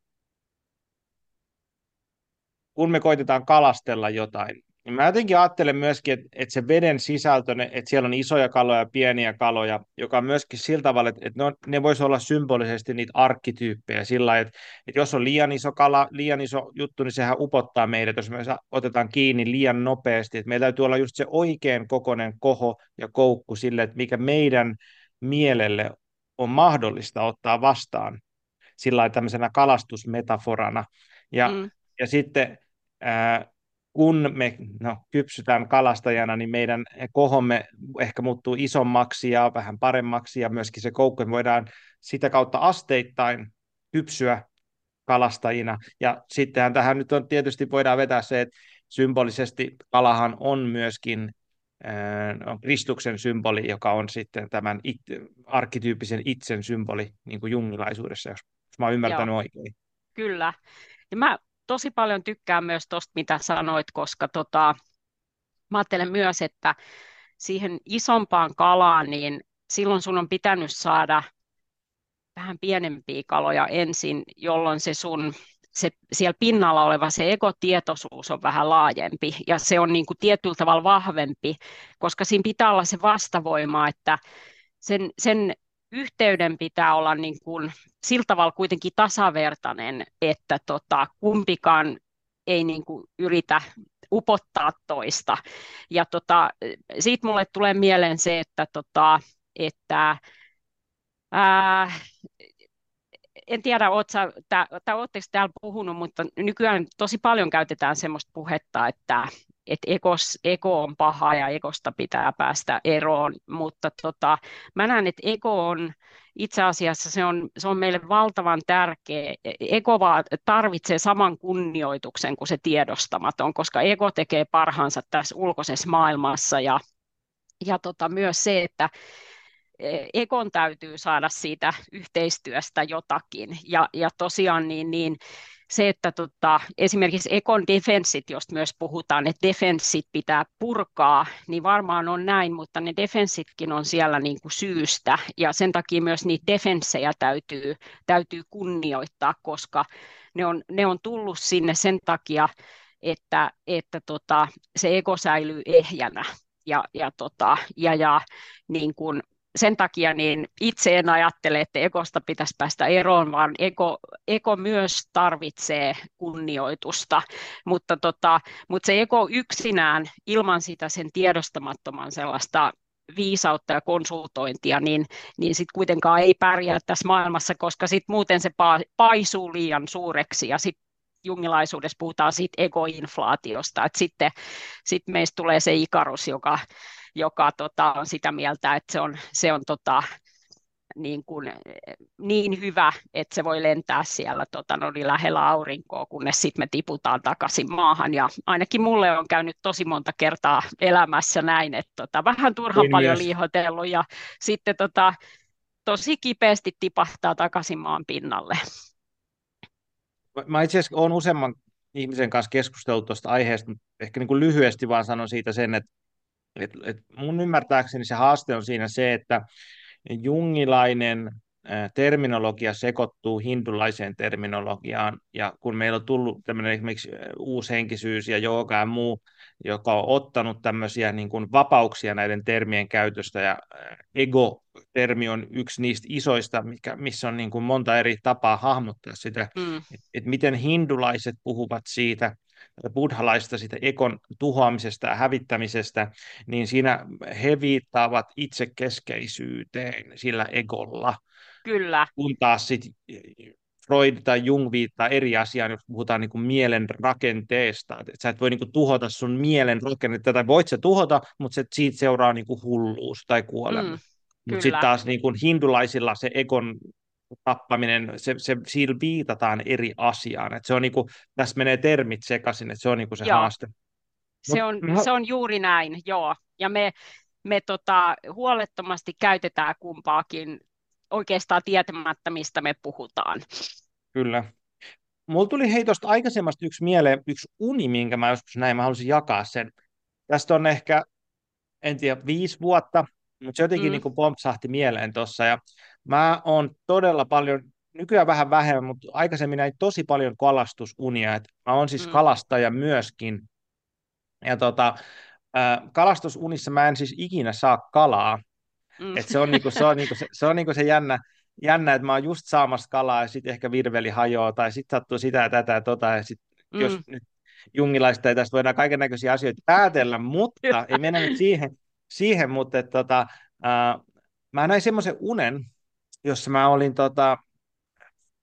kun me koitetaan kalastella jotain, niin mä jotenkin ajattelen myöskin, että, että se veden sisältö, että siellä on isoja kaloja ja pieniä kaloja, joka on myöskin sillä tavalla, että, että ne, on, ne voisi olla symbolisesti niitä arkkityyppejä sillä lailla, että, että jos on liian iso kala, liian iso juttu, niin sehän upottaa meidät, jos me otetaan kiinni liian nopeasti, että meillä täytyy olla just se oikein kokoinen koho ja koukku sille, että mikä meidän mielelle on mahdollista ottaa vastaan sillä lailla tämmöisenä kalastusmetaforana. Ja, mm. ja sitten kun me no, kypsytään kalastajana, niin meidän kohomme ehkä muuttuu isommaksi ja vähän paremmaksi, ja myöskin se koukku, me voidaan sitä kautta asteittain kypsyä kalastajina. Ja sittenhän tähän nyt on tietysti voidaan vetää se, että symbolisesti kalahan on myöskin on Kristuksen symboli, joka on sitten tämän it, arkkityyppisen itsen symboli niin kuin jungilaisuudessa, jos, jos mä oon ymmärtänyt Joo. oikein. Kyllä. Ja mä tosi paljon tykkään myös tuosta, mitä sanoit, koska tota, mä ajattelen myös, että siihen isompaan kalaan, niin silloin sun on pitänyt saada vähän pienempiä kaloja ensin, jolloin se sun se siellä pinnalla oleva se ekotietoisuus on vähän laajempi ja se on niin kuin tietyllä tavalla vahvempi, koska siinä pitää olla se vastavoima, että sen, sen yhteyden pitää olla niin kuin, sillä tavalla kuitenkin tasavertainen, että tota, kumpikaan ei niin kuin yritä upottaa toista. Ja tota, siitä mulle tulee mieleen se, että, tota, että ää, en tiedä, oletteko täällä puhunut, mutta nykyään tosi paljon käytetään sellaista puhetta, että, että ekos, eko on paha ja ekosta pitää päästä eroon, mutta tota, mä näen, että eko on itse asiassa se on, se on meille valtavan tärkeä. Eko vaan tarvitsee saman kunnioituksen kuin se tiedostamaton, koska ego tekee parhaansa tässä ulkoisessa maailmassa ja, ja tota, myös se, että Ekon täytyy saada siitä yhteistyöstä jotakin. Ja, ja tosiaan niin, niin se, että tota, esimerkiksi Ekon defenssit, josta myös puhutaan, että defenssit pitää purkaa, niin varmaan on näin, mutta ne defenssitkin on siellä niin kuin syystä, ja sen takia myös niitä defenssejä täytyy, täytyy kunnioittaa, koska ne on, ne on tullut sinne sen takia, että, että tota, se ego säilyy ehjänä. Ja, ja, tota, ja, ja niin kuin sen takia niin itse en ajattele, että ekosta pitäisi päästä eroon, vaan eko, eko myös tarvitsee kunnioitusta, mutta, tota, mutta se eko yksinään ilman sitä sen tiedostamattoman sellaista viisautta ja konsultointia, niin, niin sitten kuitenkaan ei pärjää tässä maailmassa, koska sitten muuten se paisuu liian suureksi ja sitten jungilaisuudessa puhutaan siitä egoinflaatiosta, että sitten sit meistä tulee se ikarus, joka, joka tota, on sitä mieltä, että se on, se on tota, niin, kuin, niin hyvä, että se voi lentää siellä tota, no niin lähellä aurinkoa, kunnes sitten me tiputaan takaisin maahan. Ja ainakin mulle on käynyt tosi monta kertaa elämässä näin, että tota, vähän turhan niin paljon myös. liihotellut ja sitten tota, tosi kipeästi tipahtaa takaisin maan pinnalle. Mä itse asiassa olen useamman ihmisen kanssa keskustellut tuosta aiheesta, ehkä niin kuin lyhyesti vaan sanon siitä sen, että et, et mun ymmärtääkseni se haaste on siinä se, että jungilainen terminologia sekoittuu hindulaiseen terminologiaan, ja kun meillä on tullut tämmöinen esimerkiksi uushenkisyys ja jooga ja muu, joka on ottanut tämmöisiä niin kuin vapauksia näiden termien käytöstä, ja ego-termi on yksi niistä isoista, mikä, missä on niin kuin monta eri tapaa hahmottaa sitä, mm. että et miten hindulaiset puhuvat siitä, buddhalaista sitä ekon tuhoamisesta ja hävittämisestä, niin siinä he viittaavat itsekeskeisyyteen sillä egolla. Kyllä. Kun taas sit Freud tai Jung viittaa eri asiaan, jos puhutaan niin kuin mielen rakenteesta. Et sä et voi niin kuin tuhota sun mielen rakennetta, tai voit se tuhota, mutta se, siitä seuraa niin kuin hulluus tai kuolema. Mm, mutta sitten taas niin kuin hindulaisilla se egon tappaminen, se, se, siinä viitataan eri asiaan. Et se on niinku, tässä menee termit sekaisin, että se on niinku se joo. haaste. Se on, Mut, se on juuri näin, joo. Ja me, me tota, huolettomasti käytetään kumpaakin oikeastaan tietämättä, mistä me puhutaan. Kyllä. Mulla tuli hei tuosta aikaisemmasta yksi mieleen, yksi uni, minkä mä joskus näin, mä haluaisin jakaa sen. Tästä on ehkä, en tiedä, viisi vuotta, mutta se jotenkin mm. niin pompsahti mieleen tuossa. Ja Mä oon todella paljon, nykyään vähän vähemmän, mutta aikaisemmin näin tosi paljon kalastusunia. Et mä oon siis mm. kalastaja myöskin. Ja tota, kalastusunissa mä en siis ikinä saa kalaa. Mm. Et se on, niinku, se, on niinku, se, se, on niinku se jännä, jännä, että mä oon just saamassa kalaa ja sitten ehkä virveli hajoaa tai sitten sattuu sitä ja tätä ja tota ja sitten mm. jos nyt jungilaista ei tästä voidaan kaiken näköisiä asioita päätellä, mutta ei mennä nyt siihen, siihen mutta että, tota, äh, mä näin semmoisen unen, jossa mä olin tota,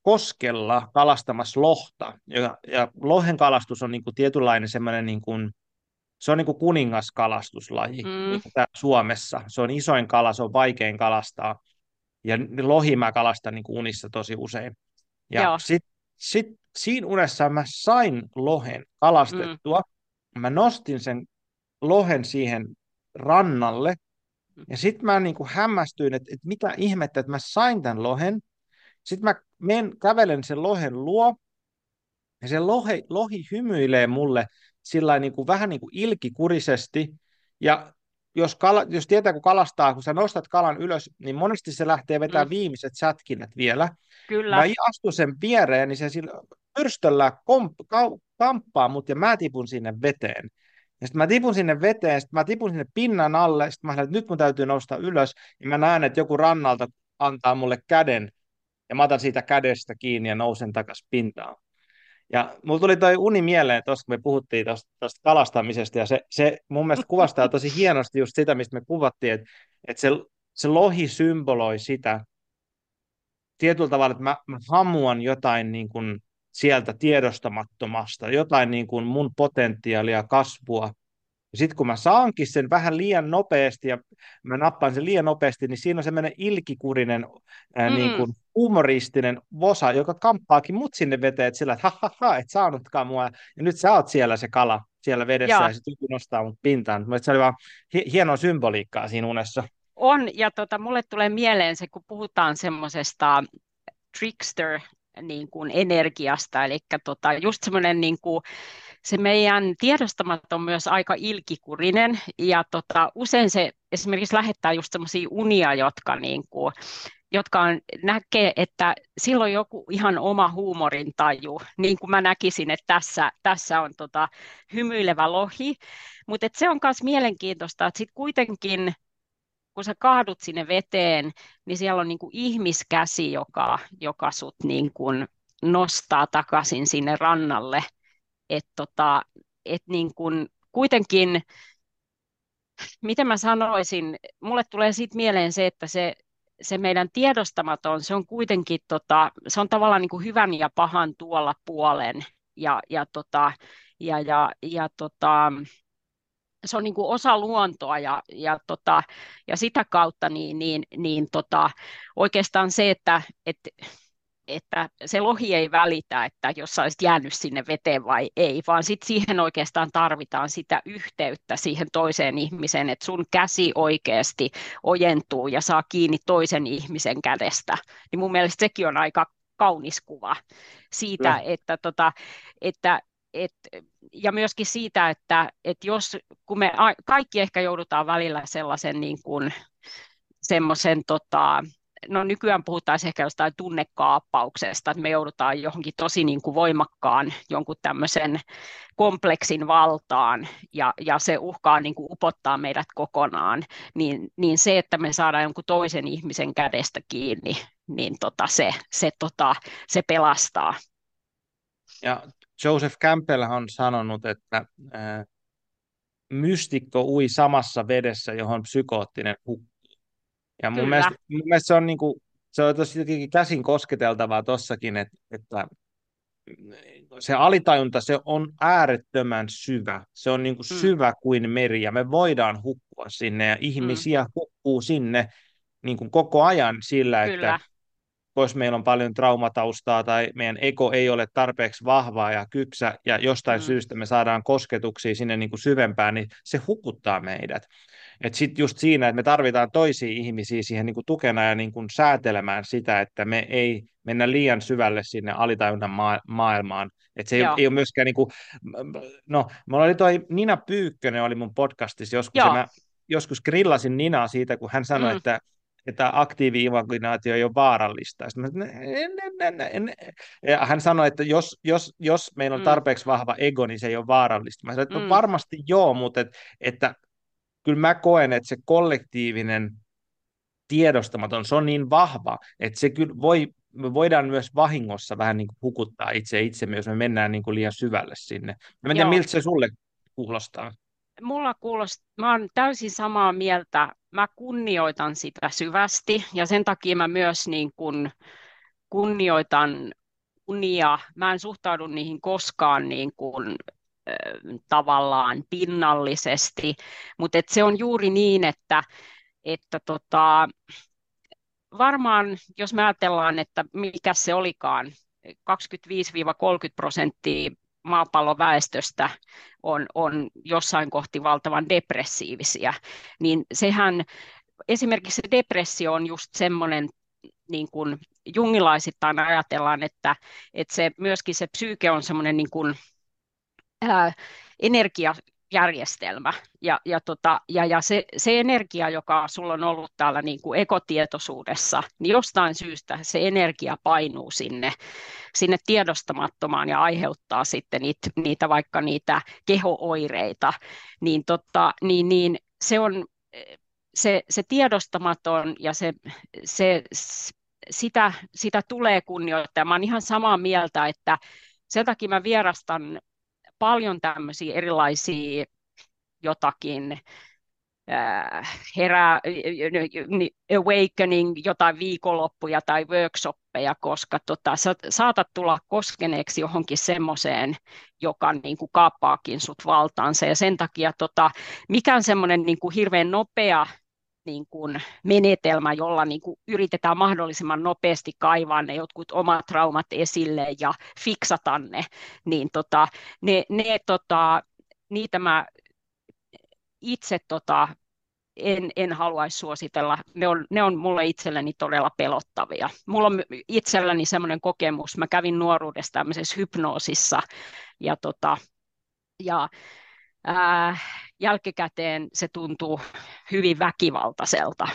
koskella kalastamassa lohta. Ja, ja lohen kalastus on niin kuin tietynlainen semmoinen, niin kuin, se on niin kuin kuningaskalastuslaji mm. niin kuin Suomessa. Se on isoin kala, se on vaikein kalastaa. Ja lohi mä kalastan niin kuin unissa tosi usein. Ja sitten sit, siinä unessa mä sain lohen kalastettua. Mm. Mä nostin sen lohen siihen rannalle ja sitten mä niin kuin hämmästyin, että, että mitä ihmettä, että mä sain tämän lohen. Sitten mä men, kävelen sen lohen luo, ja se lohi, lohi hymyilee mulle sillä niin kuin, vähän niin kuin ilkikurisesti, ja jos, kala, jos tietää, kun kalastaa, kun sä nostat kalan ylös, niin monesti se lähtee vetämään Mm, viimeiset sätkinnät vielä. Mä kyllä, astun sen viereen, niin se sillä pyrstöllä komp, kamppaa mut ja mä tipun sinne veteen. Ja sitten mä tipun sinne veteen, sitten mä tipun sinne pinnan alle, sitten mä sanoin, että nyt mun täytyy nousta ylös, ja mä näen, että joku rannalta antaa mulle käden, ja mä otan siitä kädestä kiinni ja nousen takaisin pintaan. Ja mulla tuli toi uni mieleen tuossa, kun me puhuttiin tuosta kalastamisesta, ja se, se mun mielestä kuvastaa tosi hienosti just sitä, mistä me kuvattiin, että, että se, se lohi symboloi sitä tietyllä tavalla, että mä, mä hamuan jotain niin kuin sieltä tiedostamattomasta, jotain niin kuin mun potentiaalia, kasvua, ja sitten kun mä saankin sen vähän liian nopeasti ja mä nappaan sen liian nopeasti, niin siinä on semmoinen ilkikurinen, ää, niin mm, kuin humoristinen vosa, joka kamppaakin mut sinne veteen, että sillä, että ha, ha, ha, et saanutkaan mua. Ja nyt sä oot siellä se kala siellä vedessä joo, ja sitten joku nostaa mut pintaan. Mutta se oli vaan hi- hienoa symboliikkaa siinä unessa. on, ja tota, mulle tulee mieleen se, kun puhutaan semmoisesta trickster niin kuin energiasta, eli tota, just semmoinen niin kuin, se meidän tiedostamaton on myös aika ilkikurinen, ja tota, usein se esimerkiksi lähettää just semmoisia unia, jotka niin kuin, jotka on, näkee, että silloin joku ihan oma huumorintaju, niin kuin mä näkisin, että tässä, tässä on tota, hymyilevä lohi, mutta se on myös mielenkiintoista, että sitten kuitenkin kun sä kaadut sinne veteen, niin siellä on niin kuin ihmiskäsi, joka, joka sut niin kuin nostaa takaisin sinne rannalle. Et tota, et niin kuin, kuitenkin, miten mä sanoisin, mulle tulee siitä mieleen se, että se, se meidän tiedostamaton, se on kuitenkin tota, se on tavallaan niin kuin hyvän ja pahan tuolla puolen. Ja, ja, tota, ja, ja, ja tota, se on niin kuin osa luontoa ja, ja, tota, ja sitä kautta niin, niin, niin tota, oikeastaan se, että, että, että se lohi ei välitä, että jos sä olisit jäänyt sinne veteen vai ei, vaan sit siihen oikeastaan tarvitaan sitä yhteyttä siihen toiseen ihmiseen, että sun käsi oikeasti ojentuu ja saa kiinni toisen ihmisen kädestä. Niin mun mielestä sekin on aika kaunis kuva siitä, että, tota, että et, ja myöskin siitä, että et jos, kun me a, kaikki ehkä joudutaan välillä sellaisen niin kuin, semmoisen, tota, no nykyään puhutaan ehkä jostain tunnekaappauksesta, että me joudutaan johonkin tosi niin kuin voimakkaan jonkun tämmöisen kompleksin valtaan ja, ja se uhkaa niin kuin upottaa meidät kokonaan, niin, niin se, että me saadaan jonkun toisen ihmisen kädestä kiinni, niin tota, se, se, tota, se pelastaa. Ja Joseph Campbell on sanonut, että mystikko ui samassa vedessä, johon psykoottinen hukkuu. Ja mun Kyllä, mielestä, mun mielestä se on, niin kuin, se on tosi käsin kosketeltavaa tossakin, että, että se alitajunta, se on äärettömän syvä. Se on niin kuin mm, syvä kuin meri ja me voidaan hukkua sinne ja mm, ihmisiä hukkuu sinne niin kuin koko ajan sillä, että jos meillä on paljon traumataustaa tai meidän ego ei ole tarpeeksi vahvaa ja kypsä ja jostain mm, syystä me saadaan kosketuksia sinne niin kuin syvempään, niin se hukuttaa meidät. Että sitten just siinä, että me tarvitaan toisia ihmisiä siihen niin kuin tukena ja niin kuin säätelemään sitä, että me ei mennä liian syvälle sinne alitajunnan ma- maailmaan. Että se ei, joo, ei ole myöskään, niin kuin, no, mulla oli toi Nina Pyykkönen oli mun podcastissa joskus, ja joo, mä joskus grillasin Ninaa siitä, kun hän sanoi, mm, että että aktiivi-imaginaatio ei ole vaarallista. Mä, en, en, en. Ja hän sanoi, että jos, jos, jos meillä on mm, tarpeeksi vahva ego, niin se ei ole vaarallista. Mä sanoin, että no mm, varmasti joo, mutta et, että kyllä mä koen, että se kollektiivinen tiedostamaton, se on niin vahva, että se kyllä voi, me voidaan myös vahingossa vähän niin kuin hukuttaa itse itsemme, jos me mennään niin kuin liian syvälle sinne. Mä en tiedä, miltä se sulle kuulostaa. Mulla kuulostaa, mä oon täysin samaa mieltä. Mä kunnioitan sitä syvästi ja sen takia mä myös niin kun kunnioitan unia. Mä en suhtaudu niihin koskaan niin kuin, äh, tavallaan pinnallisesti, mutta se on juuri niin, että, että tota, varmaan jos me ajatellaan, että mikä se olikaan, 25-30 prosenttia maapallon väestöstä on, on jossain kohti valtavan depressiivisiä, niin sehän esimerkiksi se depressio on just semmoinen, niin kuin jungilaisittain ajatellaan, että, että se myöskin se psyyke on semmoinen niin kuin, ää, energia, järjestelmä. Ja, ja, tota, ja, ja se, se energia, joka sulla on ollut täällä niin kuin ekotietoisuudessa, niin jostain syystä se energia painuu sinne, sinne tiedostamattomaan ja aiheuttaa sitten niitä, niitä vaikka niitä kehooireita, niin, tota, niin, niin se on se, se tiedostamaton ja se, se, sitä, sitä tulee kunnioittaa. Mä olen ihan samaa mieltä, että sen takia mä vierastan paljon tämmöisiä erilaisia jotakin äh, herää, awakening, jotain viikonloppuja tai workshoppeja, koska tota, sä saatat tulla koskeneeksi johonkin semmoiseen, joka niin kuin kaappaakin sut valtaansa. Ja sen takia tota, mikään semmoinen niin hirveän nopea niin kuin menetelmä, jolla niin kuin yritetään mahdollisimman nopeasti kaivaa ne jotkut omat traumat esille ja fiksata ne, niin tota, ne, ne tota, niitä mä itse tota, en, en haluaisi suositella. Ne on, ne on mulle itselleni todella pelottavia. Mulla on itselläni semmoinen kokemus, mä kävin nuoruudessa tämmöisessä hypnoosissa ja, tota, ja ää, jälkikäteen se tuntuu hyvin väkivaltaiselta.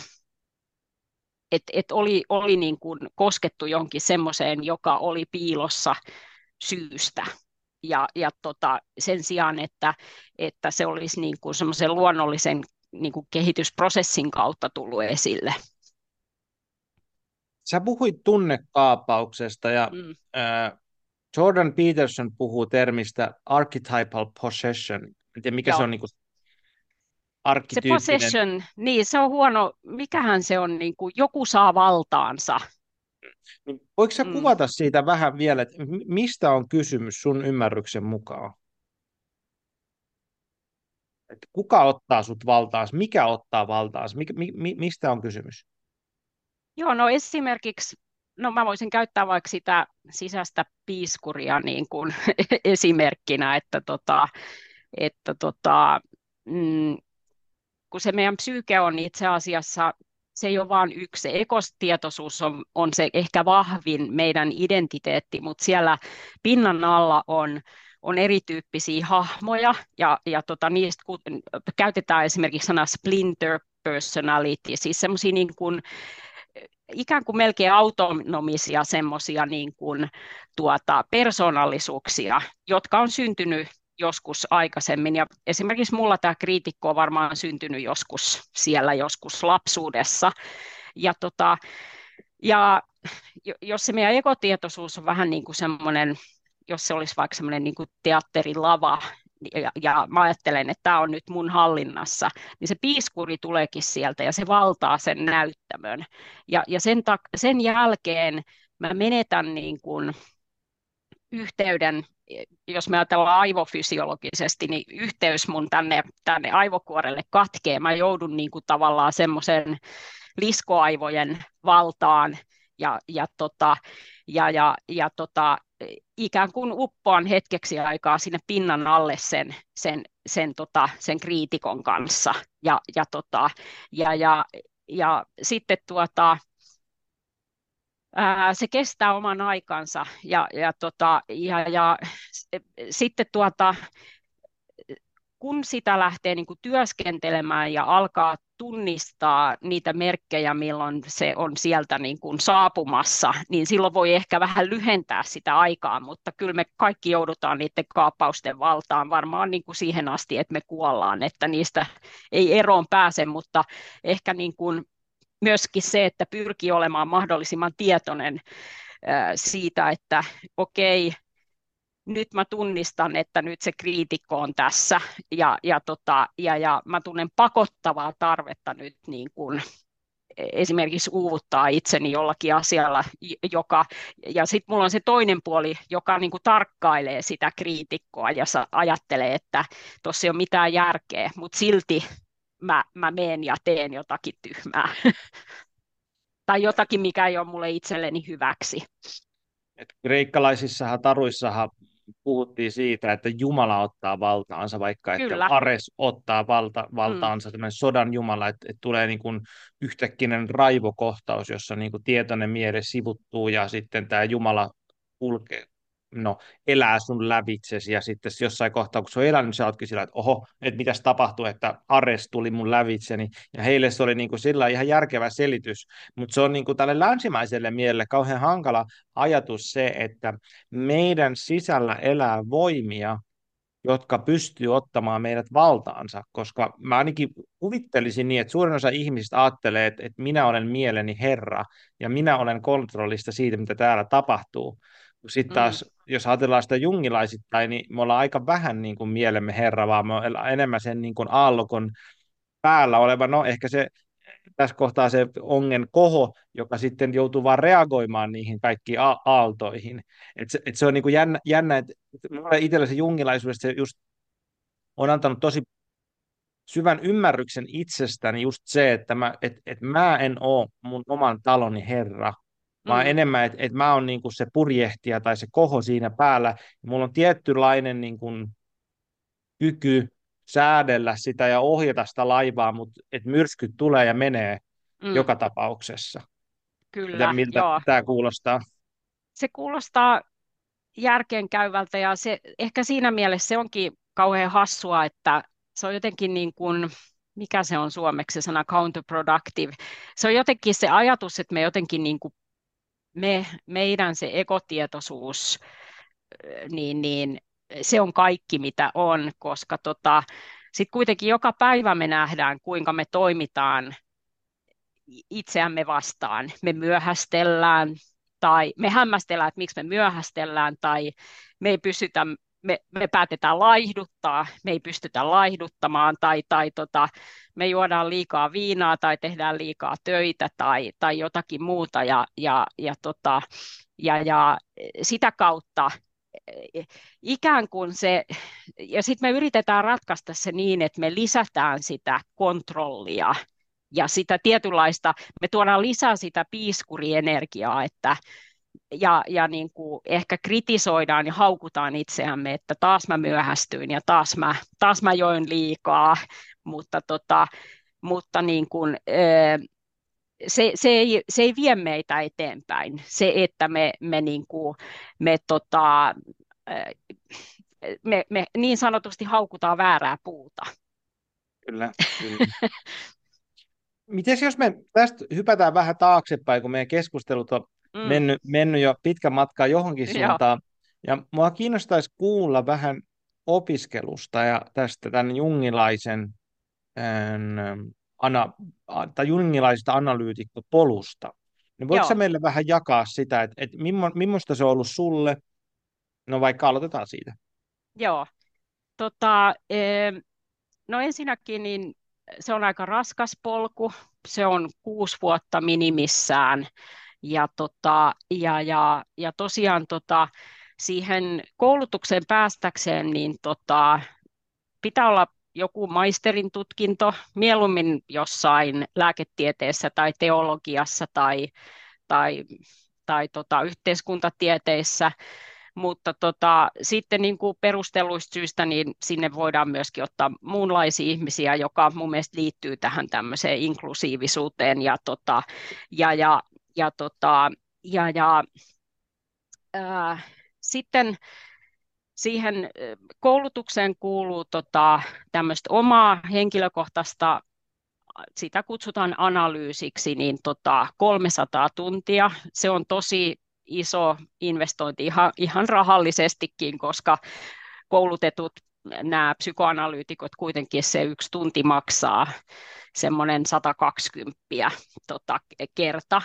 Et, et oli oli niin kuin koskettu jonkin semmoiseen, joka oli piilossa syystä. Ja, ja tota, sen sijaan, että, että se olisi niin kuin semmoisen luonnollisen niin kuin kehitysprosessin kautta tullut esille. Sä puhuit tunnekaapauksesta ja mm. äh, Jordan Peterson puhuu termistä archetypal possession. En tiedä, mikä Joo. se on niin kuin se possession, niin se on huono, mikähän se on, niin kuin joku saa valtaansa. Niin voiko sä mm. kuvata siitä vähän vielä, että mistä on kysymys sun ymmärryksen mukaan? Että kuka ottaa sut valtaansa, mikä ottaa valtaansa, mi, mi, mistä on kysymys? Joo, no esimerkiksi, no mä voisin käyttää vaikka sitä sisäistä piiskuria niin kuin esimerkkinä, että, tota, että tota, mm, kun se meidän psyyke on itse asiassa, se ei ole vain yksi, se ekostietoisuus on, on se ehkä vahvin meidän identiteetti, mutta siellä pinnan alla on, on erityyppisiä hahmoja, ja, ja tota, niistä kun, käytetään esimerkiksi sanaa splinter personality, siis semmoisia niin kuin, ikään kuin melkein autonomisia semmoisia niin tuota, persoonallisuuksia, jotka on syntynyt joskus aikaisemmin. Ja esimerkiksi mulla tämä kriitikko on varmaan syntynyt joskus siellä joskus lapsuudessa. Ja, tota, ja jos se meidän ekotietoisuus on vähän niin kuin semmoinen, jos se olisi vaikka semmoinen niin kuin teatterilava, ja, ja mä ajattelen, että tämä on nyt mun hallinnassa, niin se piiskuri tuleekin sieltä ja se valtaa sen näyttämön. Ja, ja sen, ta- sen jälkeen mä menetän niin kuin yhteyden jos me ajatellaan aivofysiologisesti, niin yhteys mun tänne, tänne aivokuorelle katkee. Mä joudun niin kuin tavallaan semmoisen liskoaivojen valtaan ja, ja, tota, ja, ja, ja tota, ikään kuin uppoan hetkeksi aikaa sinne pinnan alle sen, sen, sen, tota, sen kriitikon kanssa. Ja, ja, tota, ja, ja, ja sitten tuota, se kestää oman aikansa ja, ja, tota, ja, ja sitten tuota, kun sitä lähtee niin työskentelemään ja alkaa tunnistaa niitä merkkejä, milloin se on sieltä niin kuin saapumassa, niin silloin voi ehkä vähän lyhentää sitä aikaa, mutta kyllä me kaikki joudutaan niiden kaappausten valtaan varmaan niin kuin siihen asti, että me kuollaan, että niistä ei eroon pääse, mutta ehkä niin kuin myöskin se, että pyrkii olemaan mahdollisimman tietoinen siitä, että okei, nyt mä tunnistan, että nyt se kriitikko on tässä ja, ja, tota, ja, ja mä tunnen pakottavaa tarvetta nyt niin kuin esimerkiksi uuvuttaa itseni jollakin asialla, joka, ja sitten mulla on se toinen puoli, joka niin kuin tarkkailee sitä kriitikkoa ja ajattelee, että tuossa ei ole mitään järkeä, mutta silti mä, mä meen ja teen jotakin tyhmää. tai jotakin, mikä ei ole mulle itselleni hyväksi. Et kreikkalaisissahan taruissahan puhuttiin siitä, että Jumala ottaa valtaansa, vaikka Kyllä. että Ares ottaa valta, valtaansa, mm. sodan Jumala, että, että tulee niin kuin yhtäkkinen raivokohtaus, jossa niin kuin tietoinen miele sivuttuu ja sitten tämä Jumala kulkee, no, elää sun lävitsesi, ja sitten jossain kohtaa, kun se on elänyt, niin sä ootkin sillä, että oho, että mitäs tapahtui, että Ares tuli mun lävitseni, ja heille se oli niin kuin sillä ihan järkevä selitys, mutta se on niin kuin tälle länsimaiselle mielelle kauhean hankala ajatus se, että meidän sisällä elää voimia, jotka pystyy ottamaan meidät valtaansa, koska mä ainakin kuvittelisin niin, että suurin osa ihmisistä ajattelee, että, että minä olen mieleni herra ja minä olen kontrollista siitä, mitä täällä tapahtuu. Sitten taas, mm. jos ajatellaan sitä jungilaisittain, niin me ollaan aika vähän niin kuin mielemme herra, vaan me ollaan enemmän sen niin kuin aallokon päällä oleva, no ehkä se tässä kohtaa se ongen koho, joka sitten joutuu vaan reagoimaan niihin kaikkiin aaltoihin. Et se, et se on niin kuin jännä, jännä että minulle itsellä se jungilaisuudesta se just on antanut tosi syvän ymmärryksen itsestäni just se, että mä, et, et mä en ole mun oman taloni herra, vaan mm. enemmän, että et mä oon niinku se purjehtija tai se koho siinä päällä. Mulla on tietynlainen niinku kyky säädellä sitä ja ohjata sitä laivaa, mutta et myrskyt tulee ja menee mm. joka tapauksessa. Kyllä, Miten, miltä tämä kuulostaa? Se kuulostaa järkeenkäyvältä ja se, ehkä siinä mielessä se onkin kauhean hassua, että se on jotenkin niin kuin, mikä se on suomeksi se sana counterproductive. Se on jotenkin se ajatus, että me jotenkin niin kuin me, meidän se ekotietoisuus, niin, niin se on kaikki mitä on, koska tota, sitten kuitenkin joka päivä me nähdään, kuinka me toimitaan itseämme vastaan. Me myöhästellään tai me hämmästellään, että miksi me myöhästellään tai me ei pystytä me, me päätetään laihduttaa, me ei pystytä laihduttamaan tai, tai tota, me juodaan liikaa viinaa tai tehdään liikaa töitä tai, tai jotakin muuta ja, ja, ja, tota, ja, ja sitä kautta ikään kuin se, ja sitten me yritetään ratkaista se niin, että me lisätään sitä kontrollia ja sitä tietynlaista, me tuodaan lisää sitä piiskurienergiaa, että, ja, ja niin kuin ehkä kritisoidaan ja haukutaan itseämme, että taas mä myöhästyin ja taas mä, taas mä join liikaa, mutta, tota, mutta niin kuin, se, se, ei, se ei vie meitä eteenpäin. Se, että me, me, niin kuin, me, tota, me, me niin sanotusti haukutaan väärää puuta. Kyllä, kyllä. Miten jos me tästä hypätään vähän taaksepäin, kun meidän keskustelut on mm. mennyt, mennyt jo pitkän matkaa johonkin suuntaan. Ja mua kiinnostaisi kuulla vähän opiskelusta ja tästä tämän jungilaisen ähm, ana, tai jungilaisesta analyytikkopolusta. Niin voitko sä meille vähän jakaa sitä, että, että millaista se on ollut sulle? No vaikka aloitetaan siitä. Joo. Tota, no ensinnäkin niin se on aika raskas polku. Se on kuusi vuotta minimissään. Ja, tota, ja, ja, ja tosiaan tota, siihen koulutukseen päästäkseen niin tota, pitää olla joku maisterin tutkinto, mieluummin jossain lääketieteessä tai teologiassa tai, tai, tai tota, yhteiskuntatieteissä, mutta tota, sitten niin kuin perustelluista syistä niin sinne voidaan myöskin ottaa muunlaisia ihmisiä, joka mun mielestä liittyy tähän tämmöiseen inklusiivisuuteen ja, tota, ja, ja, ja, tota, ja, ja ää, sitten siihen koulutukseen kuuluu tota, tämmöistä omaa henkilökohtaista, sitä kutsutaan analyysiksi, niin tota, 300 tuntia. Se on tosi iso investointi ihan, ihan rahallisestikin, koska koulutetut nämä psykoanalyytikot kuitenkin se yksi tunti maksaa semmoinen 120 tota, kerta.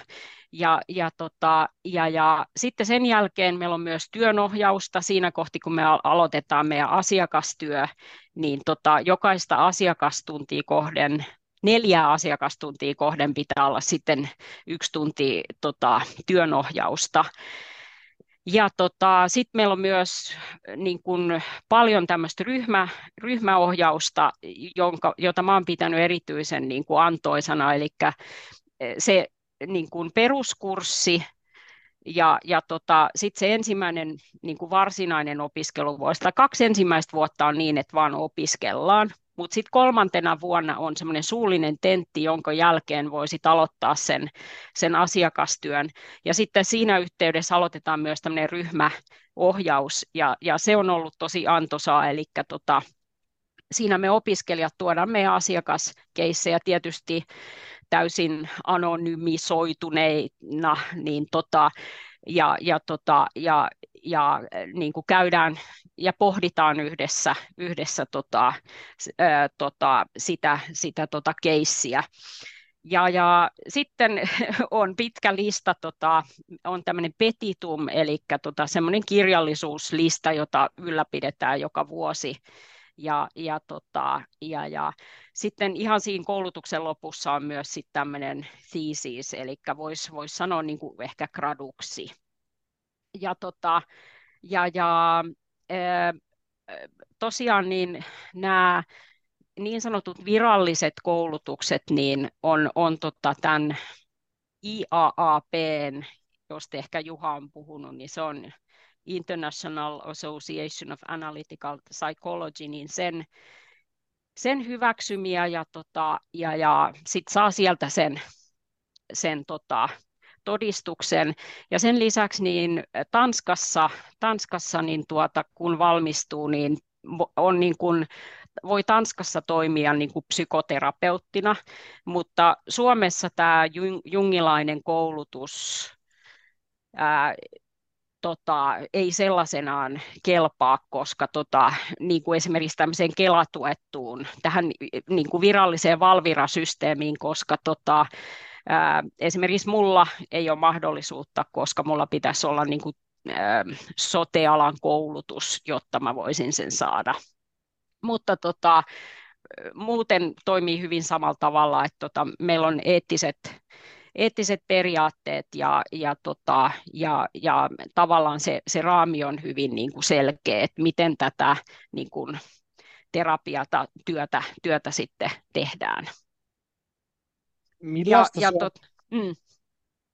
Ja, ja, tota, ja, ja sitten sen jälkeen meillä on myös työnohjausta siinä kohti, kun me aloitetaan meidän asiakastyö, niin tota, jokaista asiakastuntia kohden neljää asiakastuntia kohden pitää olla sitten yksi tunti tota, työnohjausta. Ja tota, sitten meillä on myös niin kun, paljon tämmöistä ryhmä, ryhmäohjausta, jonka, jota mä oon pitänyt erityisen niin kun, antoisana, eli eh, se niin kun, peruskurssi ja, ja tota, sitten se ensimmäinen niin kuin varsinainen opiskeluvuosi, tai kaksi ensimmäistä vuotta on niin, että vaan opiskellaan, mutta sitten kolmantena vuonna on semmoinen suullinen tentti, jonka jälkeen voisi aloittaa sen, sen asiakastyön. Ja sitten siinä yhteydessä aloitetaan myös tämmöinen ryhmä, ohjaus, ja, ja se on ollut tosi antoisaa, eli tota, siinä me opiskelijat tuodaan meidän asiakaskeissejä tietysti täysin anonymisoituneina, niin tota, ja, ja, tota, ja, ja niin kuin käydään ja pohditaan yhdessä, yhdessä tota, ää, tota, sitä, sitä tota keissiä. Ja, ja sitten on pitkä lista, tota, on tämmöinen petitum, eli tota, semmoinen kirjallisuuslista, jota ylläpidetään joka vuosi. Ja, ja, tota, ja, ja sitten ihan siinä koulutuksen lopussa on myös sitten tämmöinen thesis, eli voisi vois sanoa niin kuin ehkä graduksi. Ja, tota, ja, ja tosiaan niin nämä niin sanotut viralliset koulutukset niin on, on tota tämän IAAPn, josta ehkä Juha on puhunut, niin se on International Association of Analytical Psychology, niin sen, sen hyväksymiä ja, tota, ja, ja sitten saa sieltä sen, sen tota, todistuksen. Ja sen lisäksi niin Tanskassa, Tanskassa niin tuota, kun valmistuu, niin on niin kuin, voi Tanskassa toimia niin kuin psykoterapeuttina, mutta Suomessa tämä jungilainen koulutus ää, tota, ei sellaisenaan kelpaa, koska tota, niin kuin esimerkiksi tämmöiseen kelatuettuun, tähän niin kuin viralliseen valvirasysteemiin, koska tota, esimerkiksi mulla ei ole mahdollisuutta, koska mulla pitäisi olla niin kuin, sote-alan koulutus, jotta mä voisin sen saada. Mutta tota, muuten toimii hyvin samalla tavalla, että tota, meillä on eettiset eettiset periaatteet ja, ja, tota, ja, ja tavallaan se, se raami on hyvin niin kuin selkeä, että miten tätä niin kuin terapiata, työtä, työtä sitten tehdään. Millaista ja, ja tot, mm.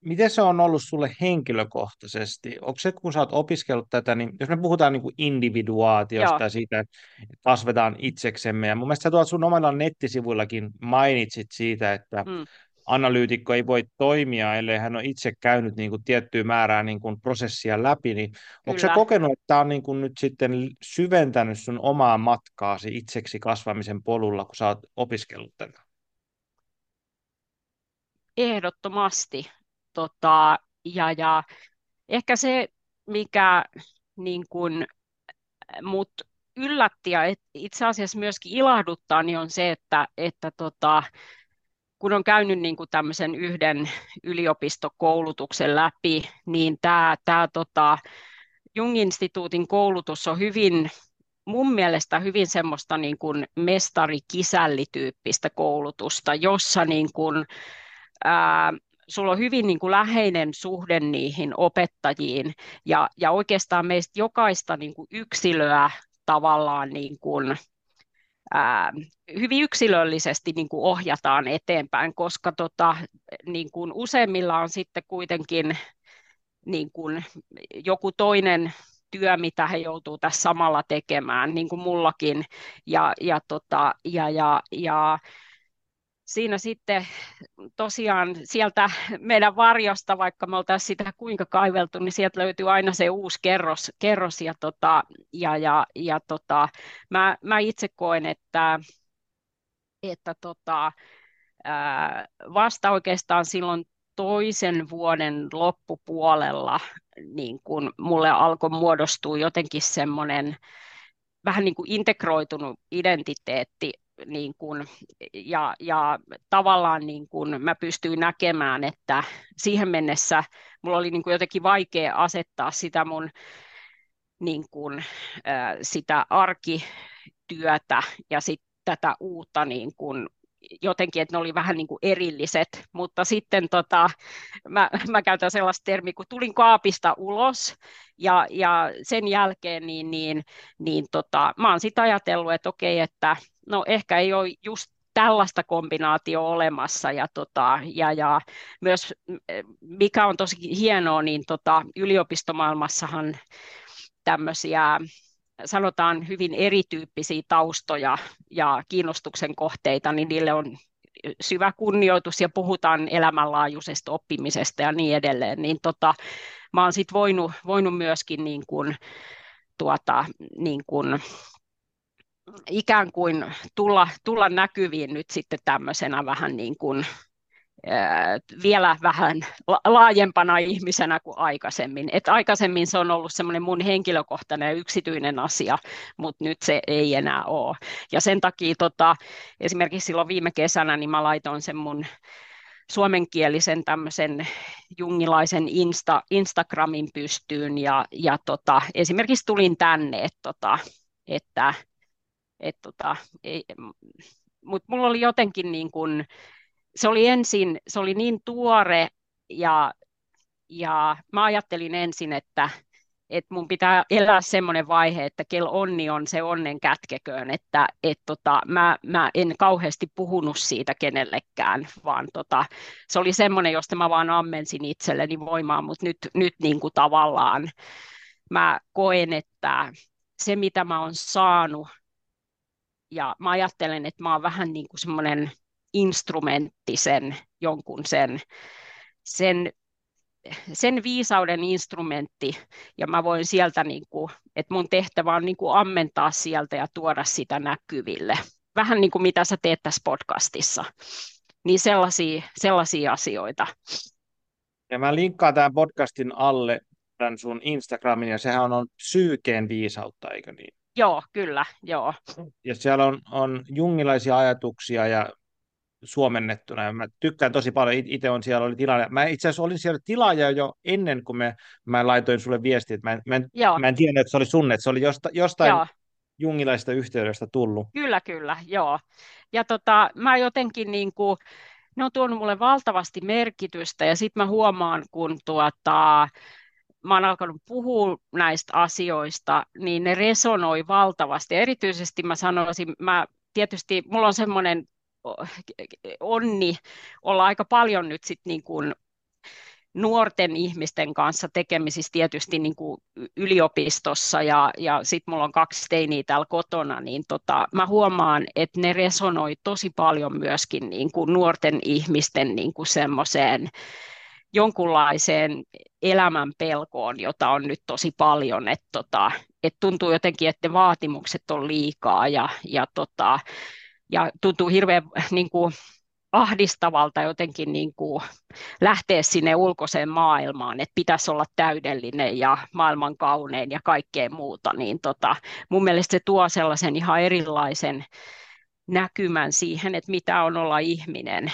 Miten se on ollut sulle henkilökohtaisesti? Onko se, kun sä oot opiskellut tätä, niin jos me puhutaan niin kuin individuaatiosta Joo. ja siitä, että kasvetaan itseksemme, ja mun mielestä sä tuolla sun omilla nettisivuillakin mainitsit siitä, että mm analyytikko ei voi toimia, ellei hän ole itse käynyt niin kuin tiettyä määrää niin kuin prosessia läpi, niin onko se kokenut, että tämä on niin kuin nyt sitten syventänyt sun omaa matkaasi itseksi kasvamisen polulla, kun sä oot opiskellut tätä? Ehdottomasti. Tota, ja, ja ehkä se, mikä niin kuin, mut yllätti ja itse asiassa myöskin ilahduttaa, niin on se, että, että tota, kun on käynyt niin kuin tämmöisen yhden yliopistokoulutuksen läpi, niin tämä, tämä tota, Jung-instituutin koulutus on hyvin, mun mielestä hyvin semmoista niin kuin mestari-kisällityyppistä koulutusta, jossa niin kuin, ää, sulla on hyvin niin kuin läheinen suhde niihin opettajiin ja, ja oikeastaan meistä jokaista niin kuin yksilöä tavallaan niin kuin, ää, hyvin yksilöllisesti niin kuin ohjataan eteenpäin, koska tota, niin kuin useimmilla on sitten kuitenkin niin kuin joku toinen työ, mitä he joutuu tässä samalla tekemään, niin kuin mullakin. Ja, ja, tota, ja, ja, ja siinä sitten tosiaan sieltä meidän varjosta, vaikka me oltaisiin sitä kuinka kaiveltu, niin sieltä löytyy aina se uusi kerros, kerros ja, tota, ja, ja, ja tota, mä, mä itse koen, että, että tota, ää, vasta oikeastaan silloin toisen vuoden loppupuolella niin kun mulle alkoi muodostua jotenkin semmoinen vähän niin kuin integroitunut identiteetti niin kuin, ja, ja tavallaan niin kuin mä pystyin näkemään, että siihen mennessä mulla oli niin kuin jotenkin vaikea asettaa sitä mun niin kuin, sitä arkityötä ja sitten tätä uutta niin kuin jotenkin, että ne oli vähän niin kuin erilliset, mutta sitten tota, mä, mä käytän sellaista termiä, kun tulin kaapista ulos. Ja, ja sen jälkeen niin, niin, niin tota, mä oon sitten ajatellut, että okei, että no ehkä ei ole just tällaista kombinaatio olemassa ja, tota, ja, ja myös mikä on tosi hienoa, niin tota, yliopistomaailmassahan tämmöisiä sanotaan hyvin erityyppisiä taustoja ja kiinnostuksen kohteita, niin niille on syvä kunnioitus ja puhutaan elämänlaajuisesta oppimisesta ja niin edelleen, niin tota, mä oon sitten voinut, voinut myöskin niin kuin, tuota, niin kuin, ikään kuin tulla, tulla näkyviin nyt sitten tämmöisenä vähän niin kuin vielä vähän laajempana ihmisenä kuin aikaisemmin. Et aikaisemmin se on ollut semmoinen mun henkilökohtainen ja yksityinen asia, mutta nyt se ei enää ole. Ja sen takia tota, esimerkiksi silloin viime kesänä niin mä laitoin sen mun suomenkielisen tämmöisen jungilaisen Insta, Instagramin pystyyn ja, ja tota, esimerkiksi tulin tänne, et, tota, että et, tota, mutta mulla oli jotenkin niin kuin, se oli ensin, se oli niin tuore ja, ja mä ajattelin ensin, että, että mun pitää elää semmoinen vaihe, että kel onni on se onnen kätkeköön, että et tota, mä, mä en kauheasti puhunut siitä kenellekään, vaan tota, se oli semmoinen, josta mä vaan ammensin itselleni voimaa, mutta nyt, nyt niin kuin tavallaan mä koen, että se mitä mä oon saanut, ja mä ajattelen, että mä oon vähän niin kuin semmoinen instrumentti sen jonkun sen, sen, sen viisauden instrumentti, ja mä voin sieltä, niin kuin, että mun tehtävä on niin kuin ammentaa sieltä ja tuoda sitä näkyville. Vähän niin kuin mitä sä teet tässä podcastissa. Niin sellaisia, sellaisia asioita. Ja mä linkkaan tämän podcastin alle tämän sun Instagramin, ja sehän on, psyykeen viisautta, eikö niin? Joo, kyllä, joo. Ja siellä on, on jungilaisia ajatuksia ja suomennettuna. Ja mä tykkään tosi paljon, itse on siellä oli tilaaja. Mä itse asiassa olin siellä tilaaja jo ennen kuin me, mä laitoin sulle viestiä, mä en, mä en, mä en tiedä, että se oli sun, että se oli josta, jostain joo. jungilaisesta yhteydestä tullut. Kyllä, kyllä, joo. Ja tota, mä jotenkin niin kuin, ne on tuonut mulle valtavasti merkitystä ja sitten mä huomaan, kun tuota, mä oon alkanut puhua näistä asioista, niin ne resonoi valtavasti. Erityisesti mä sanoisin, mä tietysti, mulla on semmoinen onni olla aika paljon nyt sit niin kuin nuorten ihmisten kanssa tekemisissä tietysti niin kuin yliopistossa ja, ja sitten mulla on kaksi teiniä täällä kotona, niin tota, mä huomaan, että ne resonoi tosi paljon myöskin niin kuin nuorten ihmisten niin kuin semmoiseen jonkunlaiseen elämän pelkoon, jota on nyt tosi paljon, että tota, et tuntuu jotenkin, että ne vaatimukset on liikaa ja, ja tota, ja tuntuu hirveän niin kuin, ahdistavalta jotenkin niin kuin, lähteä sinne ulkoiseen maailmaan, että pitäisi olla täydellinen ja maailman kaunein ja kaikkea muuta, niin tota, mun mielestä se tuo sellaisen ihan erilaisen näkymän siihen, että mitä on olla ihminen,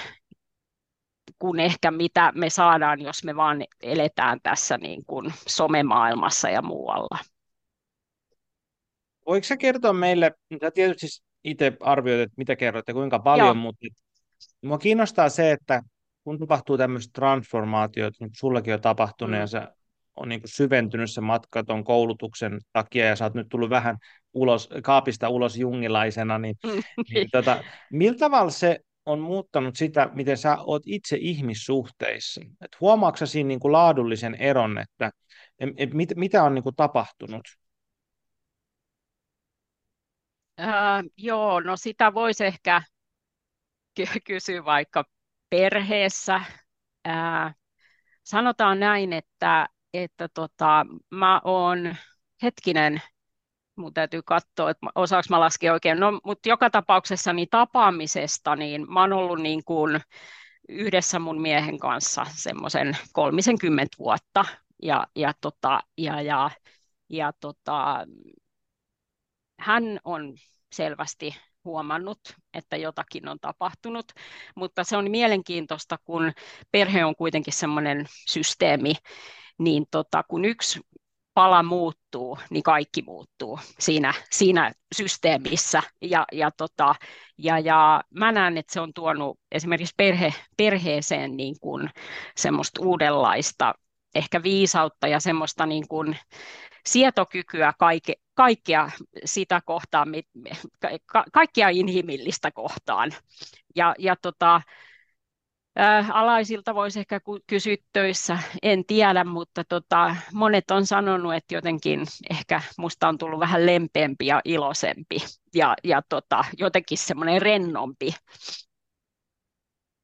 kuin ehkä mitä me saadaan, jos me vaan eletään tässä niin kuin somemaailmassa ja muualla. Voiko sä kertoa meille, tietysti itse arvioit, että mitä kerroit ja kuinka paljon, Joo. mutta minua kiinnostaa se, että kun tapahtuu tämmöistä transformaatiota, niin sullakin on tapahtunut mm. ja se on niin kuin syventynyt se matka tuon koulutuksen takia ja sä oot nyt tullut vähän ulos, kaapista ulos jungilaisena, niin, mm. niin tota, millä tavalla se on muuttanut sitä, miten sä oot itse ihmissuhteissa? Et huomaatko siinä niin kuin laadullisen eron, että et, et mit, mitä on niin kuin tapahtunut? Äh, joo, no sitä voisi ehkä ky- kysyä vaikka perheessä. Äh, sanotaan näin, että, että tota, mä oon hetkinen, mun täytyy katsoa, että osaako mä laskea oikein. No, mutta joka tapauksessa niin tapaamisesta, niin mä oon ollut niin kuin yhdessä mun miehen kanssa semmoisen kolmisenkymmentä vuotta. Ja, ja, tota, ja, ja, ja tota, hän on selvästi huomannut, että jotakin on tapahtunut, mutta se on mielenkiintoista, kun perhe on kuitenkin semmoinen systeemi, niin tota, kun yksi pala muuttuu, niin kaikki muuttuu siinä, siinä systeemissä. Ja, ja, tota, ja, ja mä näen, että se on tuonut esimerkiksi perhe, perheeseen niin kuin semmoista uudenlaista ehkä viisautta ja semmoista niin kuin sietokykyä kaike, kaikkea sitä kohtaan, ka, kaikkia inhimillistä kohtaan. Ja, ja tota, alaisilta voisi ehkä kysyä töissä, en tiedä, mutta tota, monet on sanonut, että jotenkin ehkä musta on tullut vähän lempeämpi ja iloisempi ja, ja tota, jotenkin semmoinen rennompi.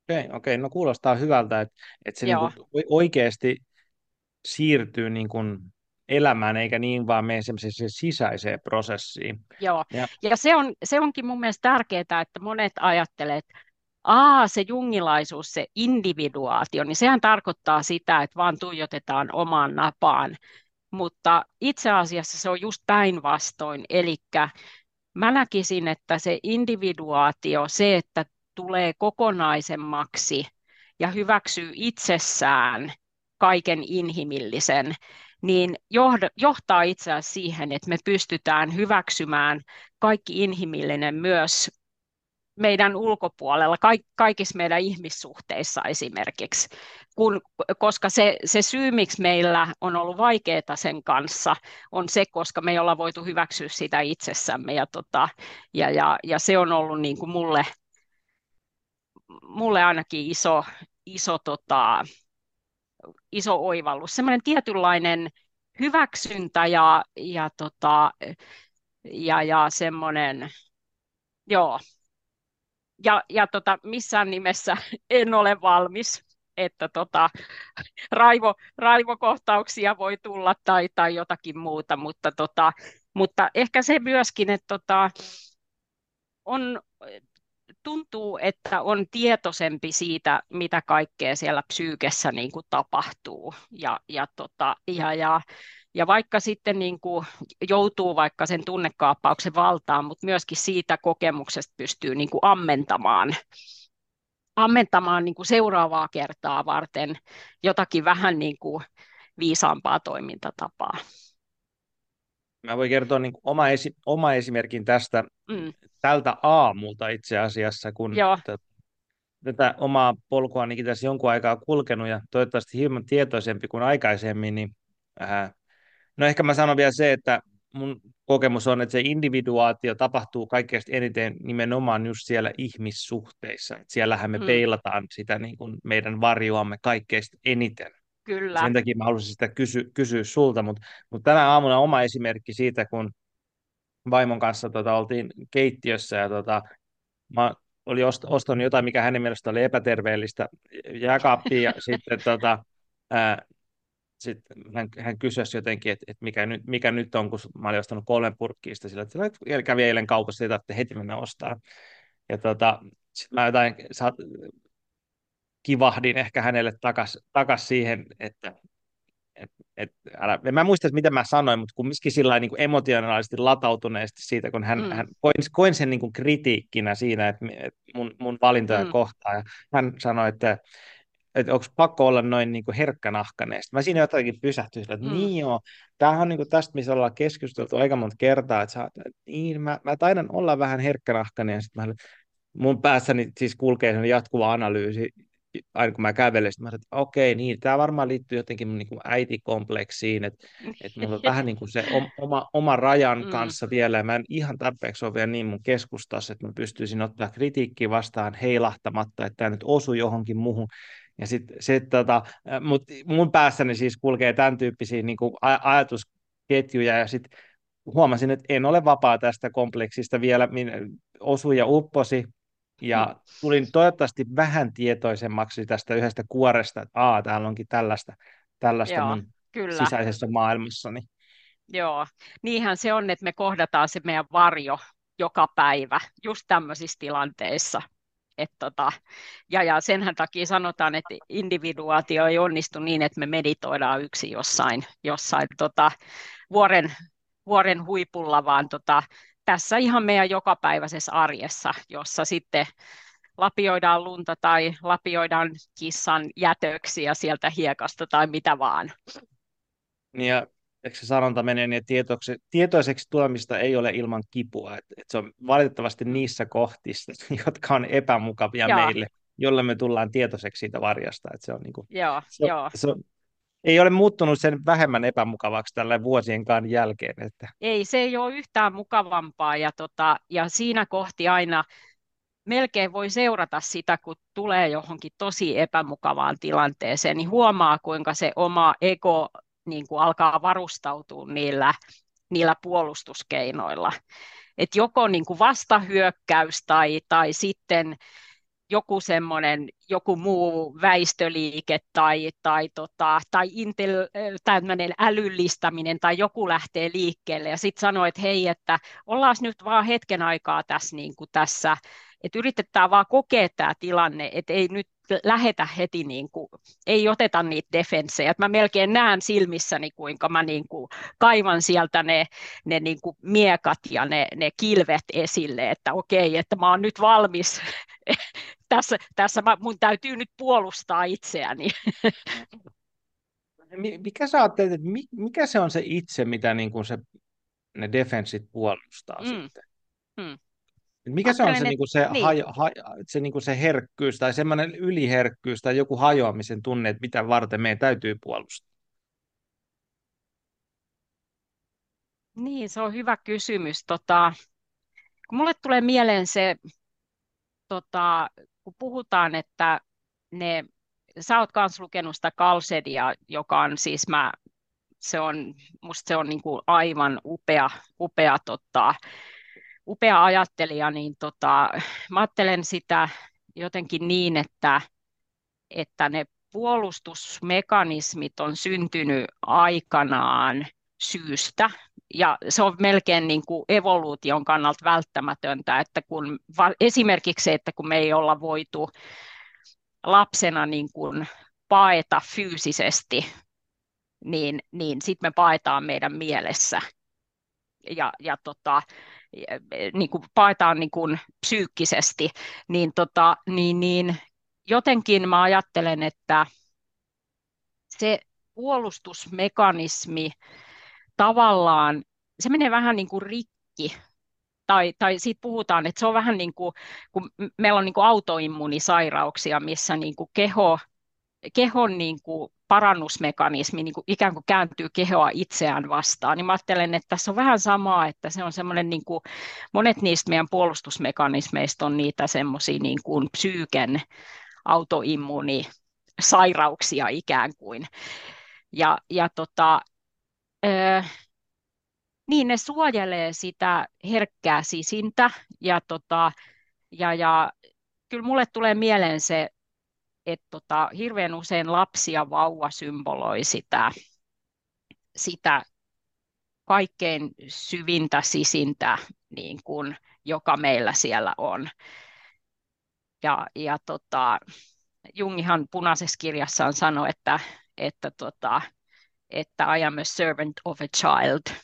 Okei, okei, no kuulostaa hyvältä, että, että se niin kuin oikeasti siirtyy niin kuin elämään, eikä niin vaan mene semmoiseen sisäiseen prosessiin. joo. Ja Ja se, on, se onkin mun mielestä tärkeää, että monet ajattelee, että Aa, se jungilaisuus, se individuaatio, niin sehän tarkoittaa sitä, että vaan tuijotetaan omaan napaan. Mutta itse asiassa se on just päinvastoin. Eli mä näkisin, että se individuaatio, se, että tulee kokonaisemmaksi ja hyväksyy itsessään kaiken inhimillisen, niin johtaa itse asiassa siihen, että me pystytään hyväksymään kaikki inhimillinen myös meidän ulkopuolella, kaikissa meidän ihmissuhteissa esimerkiksi, kun, koska se, se syy, miksi meillä on ollut vaikeaa sen kanssa, on se, koska me ei olla voitu hyväksyä sitä itsessämme, ja, tota, ja, ja, ja se on ollut niin kuin mulle, mulle ainakin iso, iso, tota, iso oivallus, semmoinen tietynlainen hyväksyntä ja, ja, tota, ja, ja semmoinen, joo, ja, ja tota, missään nimessä en ole valmis, että tota, raivo, raivokohtauksia voi tulla tai, tai jotakin muuta, mutta, tota, mutta ehkä se myöskin, että tota, on, tuntuu, että on tietoisempi siitä, mitä kaikkea siellä psyykessä niin kuin tapahtuu. Ja, ja, tota, ja, ja, ja vaikka sitten niin kuin joutuu vaikka sen tunnekaappauksen valtaan, mutta myöskin siitä kokemuksesta pystyy niin kuin ammentamaan, ammentamaan niin kuin seuraavaa kertaa varten jotakin vähän niin kuin viisaampaa toimintatapaa. Mä voin kertoa niin kuin oma, esi- oma esimerkin tästä mm. tältä aamulta itse asiassa, kun Joo. tätä omaa polkua ainakin tässä jonkun aikaa kulkenut ja toivottavasti hieman tietoisempi kuin aikaisemmin, niin äh, No ehkä mä sanon vielä se, että mun kokemus on, että se individuaatio tapahtuu kaikkein eniten nimenomaan just siellä ihmissuhteissa. Että siellähän me hmm. peilataan sitä niin kuin meidän varjoamme kaikkein eniten. Kyllä. Sen takia mä haluaisin sitä kysy- kysyä sulta, mutta, mutta tänä aamuna oma esimerkki siitä, kun vaimon kanssa tota, oltiin keittiössä ja tota, mä olin ost- ostanut jotain, mikä hänen mielestä oli epäterveellistä jääkaappia ja sitten tota, ää, sitten hän, hän kysyi jotenkin, että, että mikä, nyt, mikä nyt on, kun mä olin ostanut kolmen purkkiin sillä, että kävi eilen kaupassa, ei tarvitse heti mennä ostaa. Ja tota, sitten mä jotain saat, kivahdin ehkä hänelle takas, takas siihen, että et, et, älä, en mä muista, miten mä sanoin, mutta kumminkin sillä niin emotionaalisesti latautuneesti siitä, kun hän, mm. hän koin, koin sen niin kuin kritiikkinä siinä, että, että mun, mun valintoja mm. kohtaan. Ja hän sanoi, että että onko pakko olla noin niin kuin herkkänahkainen. Mä siinä jotenkin pysähtyin, että mm. niin joo, tämähän on niin kuin tästä, missä ollaan keskusteltu aika monta kertaa, että, sä, että niin, mä, mä taidan olla vähän herkkänahkainen, ja sitten mä, mun päässäni siis kulkee jatkuva analyysi, aina kun mä kävelen, mä että okei, niin, tämä varmaan liittyy jotenkin mun niin kuin äitikompleksiin, että, että mulla on vähän niin kuin se oma, oma rajan mm. kanssa vielä, ja mä en ihan tarpeeksi ole vielä niin mun keskustassa, että mä pystyisin ottaa kritiikkiä vastaan heilahtamatta, että tämä nyt osui johonkin muuhun, ja sit, sit, tota, mut mun päässäni siis kulkee tämän tyyppisiä niin kuin ajatusketjuja ja sitten huomasin, että en ole vapaa tästä kompleksista vielä, osui ja upposi, ja mm. tulin toivottavasti vähän tietoisemmaksi tästä yhdestä kuoresta, että aa, täällä onkin tällaista, tällaista Joo, mun kyllä. sisäisessä maailmassani. Joo, niinhän se on, että me kohdataan se meidän varjo joka päivä just tämmöisissä tilanteissa. Et tota, ja, ja senhän takia sanotaan, että individuaatio ei onnistu niin, että me meditoidaan yksi jossain, jossain tota, vuoren, vuoren huipulla, vaan tota, tässä ihan meidän jokapäiväisessä arjessa, jossa sitten lapioidaan lunta tai lapioidaan kissan jätöksiä sieltä hiekasta tai mitä vaan. Ja eikö se sanonta menee niin, että tietoiseksi, tietoiseksi tulemista ei ole ilman kipua. Et, et se on valitettavasti niissä kohtissa, jotka on epämukavia Joo. meille, jolle me tullaan tietoiseksi siitä varjasta. Et se on niinku, Joo, se, jo. Se on, ei ole muuttunut sen vähemmän epämukavaksi tällä vuosienkaan jälkeen. Että... Ei, se ei ole yhtään mukavampaa ja, tota, ja siinä kohti aina melkein voi seurata sitä, kun tulee johonkin tosi epämukavaan tilanteeseen, niin huomaa, kuinka se oma ego niin kuin alkaa varustautua niillä, niillä puolustuskeinoilla. Et joko niin kuin vastahyökkäys tai, tai sitten joku semmoinen, joku muu väistöliike tai, tai, tota, tai intel, tämmöinen älyllistäminen tai joku lähtee liikkeelle ja sitten sanoo, että hei, että ollaan nyt vaan hetken aikaa tässä, niin kuin tässä että yritetään vaan kokea tämä tilanne, että ei nyt lähetä heti, niin kuin, ei oteta niitä defenssejä. Mä melkein näen silmissäni, kuinka mä niin kuin kaivan sieltä ne, ne niin kuin miekat ja ne, ne kilvet esille, että okei, että mä oon nyt valmis. tässä tässä mä, mun täytyy nyt puolustaa itseäni. Mikä sä ajattelet, että mikä se on se itse, mitä niin kuin se, ne defenssit puolustaa mm. sitten? Mm. Mikä se on se, niinku se, niin. hajo, ha, se, niinku se herkkyys tai semmoinen yliherkkyys tai joku hajoamisen tunne, että mitä varten meidän täytyy puolustaa? Niin, se on hyvä kysymys. Tota, kun mulle tulee mieleen se, tota, kun puhutaan, että ne, sä oot myös lukenut sitä Kalsedia, joka on siis mä, se on, musta se on niin kuin aivan upea, upea tota, upea ajattelija, niin tota, mä ajattelen sitä jotenkin niin, että, että ne puolustusmekanismit on syntynyt aikanaan syystä, ja se on melkein niin kuin evoluution kannalta välttämätöntä, että kun, esimerkiksi se, että kun me ei olla voitu lapsena niin kuin paeta fyysisesti, niin, niin sitten me paetaan meidän mielessä. Ja, ja tota, niin kuin paetaan niin kuin psyykkisesti, niin, tota, niin, niin jotenkin mä ajattelen, että se puolustusmekanismi tavallaan, se menee vähän niin kuin rikki, tai, tai siitä puhutaan, että se on vähän niin kuin, kun meillä on niin kuin autoimmunisairauksia, missä niin kuin keho, kehon niin kuin parannusmekanismi niin kuin ikään kuin kääntyy kehoa itseään vastaan, niin mä ajattelen, että tässä on vähän samaa, että se on semmoinen, niin kuin, monet niistä meidän puolustusmekanismeista on niitä semmoisia niin kuin psyyken autoimmunisairauksia ikään kuin. Ja, ja tota, ö, niin ne suojelee sitä herkkää sisintä ja, tota, ja, ja kyllä mulle tulee mieleen se että tota, hirveän usein lapsi ja vauva symboloi sitä, sitä kaikkein syvintä, sisintä, niin kuin, joka meillä siellä on. Ja, ja tota, Jungihan punaisessa kirjassaan sanoi, että, että, tota, että I am a servant of a child.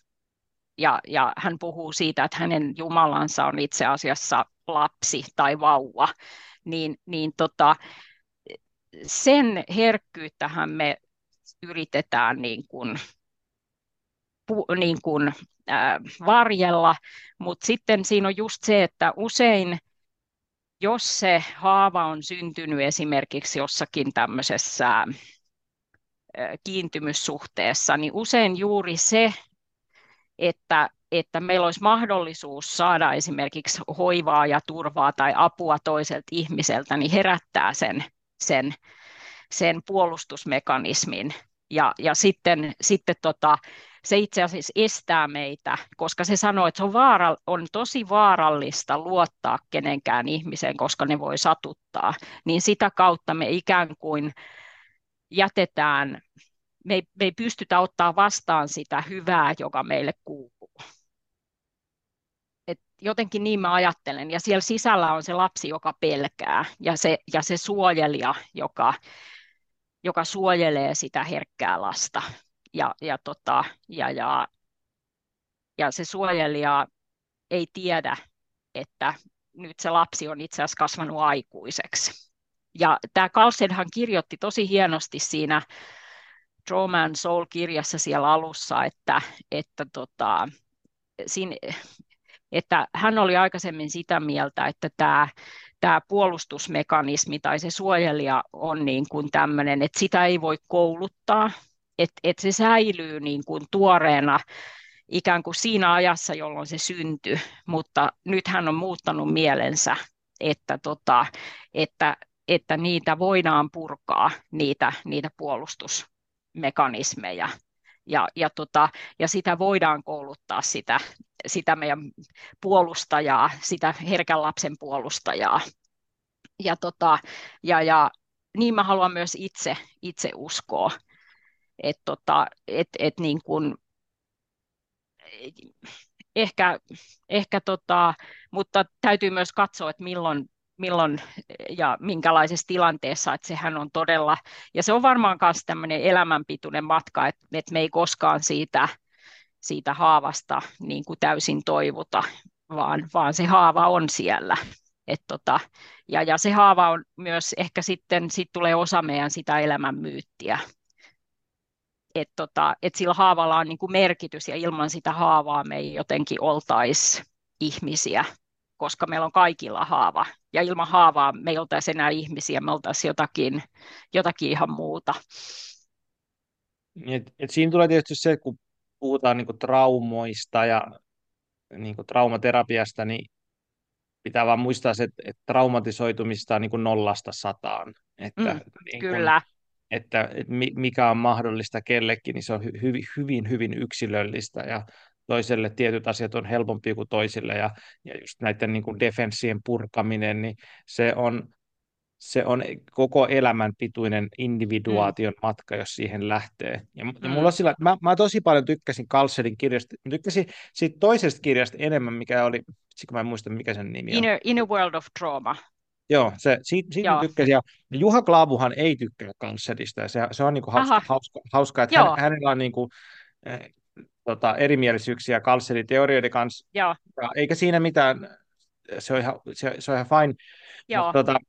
Ja, ja hän puhuu siitä, että hänen Jumalansa on itse asiassa lapsi tai vauva. Niin, niin tota, sen herkkyyttähän me yritetään niin kuin, pu, niin kuin, äh, varjella, mutta sitten siinä on just se, että usein jos se haava on syntynyt esimerkiksi jossakin tämmöisessä kiintymyssuhteessa, niin usein juuri se, että, että meillä olisi mahdollisuus saada esimerkiksi hoivaa ja turvaa tai apua toiselta ihmiseltä, niin herättää sen sen, sen puolustusmekanismin. Ja, ja sitten, sitten tota, se itse asiassa estää meitä, koska se sanoo, että se on, vaara, on tosi vaarallista luottaa kenenkään ihmiseen, koska ne voi satuttaa. Niin sitä kautta me ikään kuin jätetään, me ei, me ei pystytä ottaa vastaan sitä hyvää, joka meille kuuluu jotenkin niin mä ajattelen. Ja siellä sisällä on se lapsi, joka pelkää, ja se, ja se suojelija, joka, joka suojelee sitä herkkää lasta. Ja, ja, tota, ja, ja, ja se suojelija ei tiedä, että nyt se lapsi on itse asiassa kasvanut aikuiseksi. Ja tämä Carlsenhan kirjoitti tosi hienosti siinä Draw Man Soul-kirjassa siellä alussa, että, että tota, siinä, että hän oli aikaisemmin sitä mieltä, että tämä, tämä puolustusmekanismi tai se suojelija on niin kuin tämmöinen, että sitä ei voi kouluttaa, että, että se säilyy niin kuin tuoreena ikään kuin siinä ajassa, jolloin se syntyi, mutta nyt hän on muuttanut mielensä, että, tota, että, että niitä voidaan purkaa, niitä, niitä puolustusmekanismeja ja, ja, tota, ja sitä voidaan kouluttaa sitä, sitä meidän puolustajaa, sitä herkän lapsen puolustajaa. ja, tota, ja, ja niin mä haluan myös itse, itse uskoa, että tota, et, et niin kun, ehkä, ehkä tota, mutta täytyy myös katsoa, että milloin, milloin ja minkälaisessa tilanteessa, että sehän on todella, ja se on varmaan myös tämmöinen elämänpituinen matka, että, että me ei koskaan siitä, siitä haavasta niin kuin täysin toivuta, vaan, vaan se haava on siellä. Et tota, ja, ja se haava on myös, ehkä sitten sit tulee osa meidän sitä elämän myyttiä, että tota, et sillä haavalla on niin kuin merkitys ja ilman sitä haavaa me ei jotenkin oltaisi ihmisiä, koska meillä on kaikilla haava. Ja ilman haavaa me ei oltaisi enää ihmisiä, me oltaisiin jotakin, jotakin ihan muuta. Et, et siinä tulee tietysti se, kun puhutaan niinku traumoista ja niinku traumaterapiasta, niin pitää vaan muistaa se, että, että traumatisoitumista on niin kuin nollasta sataan. Että, mm, niin kuin, kyllä. Että, että mikä on mahdollista kellekin, niin se on hy, hyvin, hyvin, hyvin yksilöllistä ja toiselle tietyt asiat on helpompia kuin toisille ja, ja just näiden niin kuin defenssien purkaminen, niin se on, se on koko elämän pituinen individuaation mm. matka, jos siihen lähtee. Ja, mm. ja mulla sillä, mä, mä tosi paljon tykkäsin Carlsenin kirjasta, mä tykkäsin siitä toisesta kirjasta enemmän, mikä oli, kun mä en muista mikä sen nimi on. Inner World of Trauma. Joo, se, siitä, siitä Joo. tykkäsin. Ja Juha Klaavuhan ei tykkää Carlsenista, ja se, se on niin kuin hauska, hauska, hauska, että hän, hänellä on niin kuin, eh, tota, erimielisyyksiä Carlsenin teorioiden kanssa, Joo. Ja, eikä siinä mitään, se on ihan, se, se on ihan fine. Joo. Mutta tota,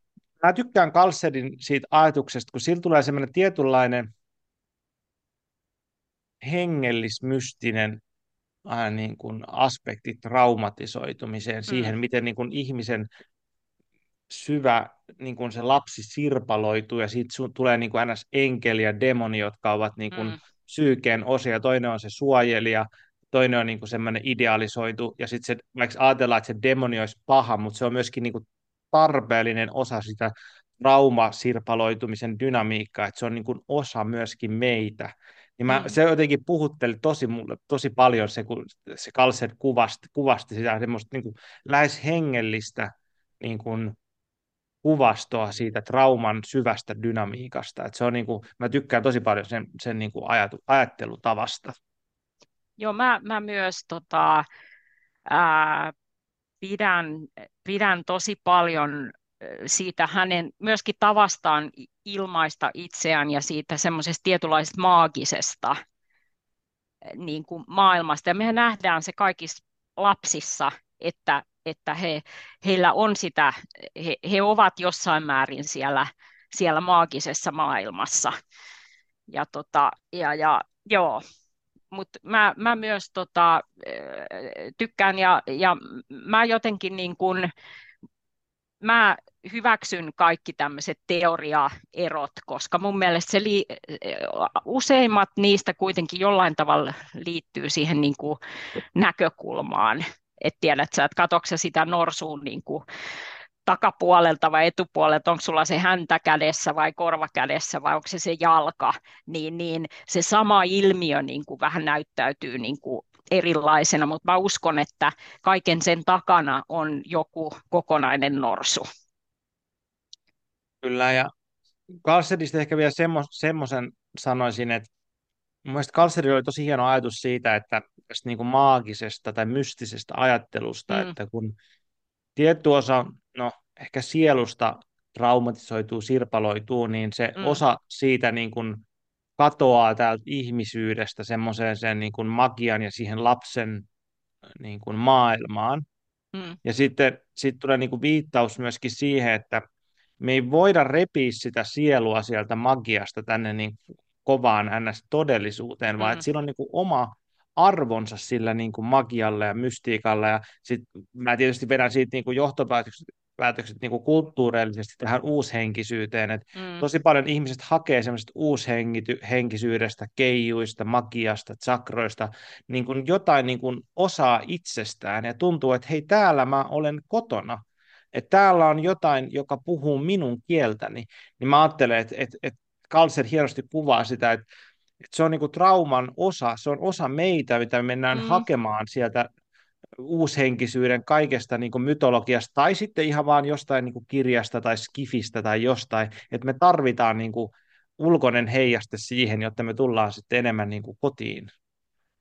mä tykkään Carlsenin siitä ajatuksesta, kun sillä tulee semmoinen tietynlainen hengellismystinen äh, niin kuin aspekti traumatisoitumiseen, mm. siihen miten niin kuin ihmisen syvä niin kuin se lapsi sirpaloituu ja siitä tulee niin kuin ns. enkeli ja demoni, jotka ovat niin kuin mm. Psyykeen osia. Toinen on se suojelija, toinen on niin semmoinen idealisoitu ja sitten se, vaikka ajatellaan, että se demoni olisi paha, mutta se on myöskin niin kuin tarpeellinen osa sitä traumasirpaloitumisen dynamiikkaa, että se on niin kuin osa myöskin meitä. Niin mä, mm. Se jotenkin puhutteli tosi, mulle, tosi paljon se, kun se Kalsen kuvasti, kuvasti sitä semmoista niin kuin lähes hengellistä niin kuin kuvastoa siitä trauman syvästä dynamiikasta. Et se on niin kuin, mä tykkään tosi paljon sen, sen niin kuin ajatu, ajattelutavasta. Joo, mä, mä myös tota, ää, pidän, pidän tosi paljon siitä hänen myöskin tavastaan ilmaista itseään ja siitä semmoisesta tietynlaisesta maagisesta niin kuin maailmasta. Ja mehän nähdään se kaikissa lapsissa, että, että he, heillä on sitä, he, he ovat jossain määrin siellä, siellä maagisessa maailmassa. Ja, tota, ja, ja joo, mutta mä, mä myös tota, tykkään ja, ja mä jotenkin niin kuin, mä hyväksyn kaikki tämmöiset teoriaerot, koska mun mielestä se li- useimmat niistä kuitenkin jollain tavalla liittyy siihen niin näkökulmaan. Et tiedät sä, että katoksa sitä norsuun niin kuin takapuolelta vai etupuolelta, onko sulla se häntä kädessä vai korva kädessä vai onko se se jalka, niin, niin se sama ilmiö niin kuin vähän näyttäytyy niin kuin erilaisena, mutta mä uskon, että kaiken sen takana on joku kokonainen norsu. Kyllä, ja Carlsenista ehkä vielä semmo, semmoisen sanoisin, että mun mielestä Carlsenilla oli tosi hieno ajatus siitä, että tästä niin kuin maagisesta tai mystisestä ajattelusta, mm. että kun tietty osa, no ehkä sielusta traumatisoituu, sirpaloituu, niin se mm. osa siitä niin kuin katoaa täältä ihmisyydestä semmoiseen sen niin kuin magian ja siihen lapsen niin kuin maailmaan. Mm. Ja sitten sit tulee niin kuin viittaus myöskin siihen, että me ei voida repiä sitä sielua sieltä magiasta tänne niin kovaan ns-todellisuuteen, vaan mm. että sillä on niin kuin oma arvonsa sillä niin kuin magialla ja mystiikalla. Ja sit mä tietysti vedän siitä niin kuin johtopäätökset päätökset niin kuin kulttuurillisesti tähän uushenkisyyteen. Et mm. Tosi paljon ihmiset hakee semmoisesta uushenkisyydestä, keijuista, magiasta, tsakroista, niin kuin jotain niin kuin osaa itsestään ja tuntuu, että hei täällä mä olen kotona että täällä on jotain, joka puhuu minun kieltäni, niin mä ajattelen, että, että, että Kalser hienosti kuvaa sitä, että, että se on niin kuin trauman osa, se on osa meitä, mitä me mennään mm. hakemaan sieltä uushenkisyyden kaikesta niin kuin mytologiasta tai sitten ihan vaan jostain niin kuin kirjasta tai skifistä tai jostain, että me tarvitaan niin kuin ulkoinen heijaste siihen, jotta me tullaan sitten enemmän niin kuin kotiin.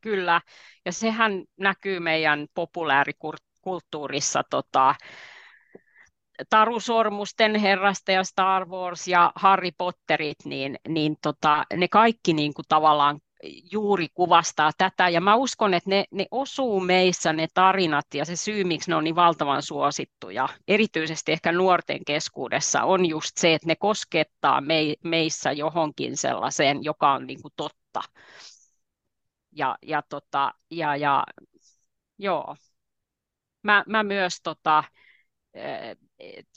Kyllä, ja sehän näkyy meidän populaarikulttuurissa tota, Taru Sormusten herrasta ja Star Wars ja Harry Potterit, niin, niin tota, ne kaikki niin kuin tavallaan juuri kuvastaa tätä. Ja mä uskon, että ne, ne osuu meissä ne tarinat ja se syy, miksi ne on niin valtavan suosittuja, erityisesti ehkä nuorten keskuudessa, on just se, että ne koskettaa me, meissä johonkin sellaiseen, joka on niin kuin totta. Ja, ja, tota, ja, ja joo. Mä, mä myös tota, eh,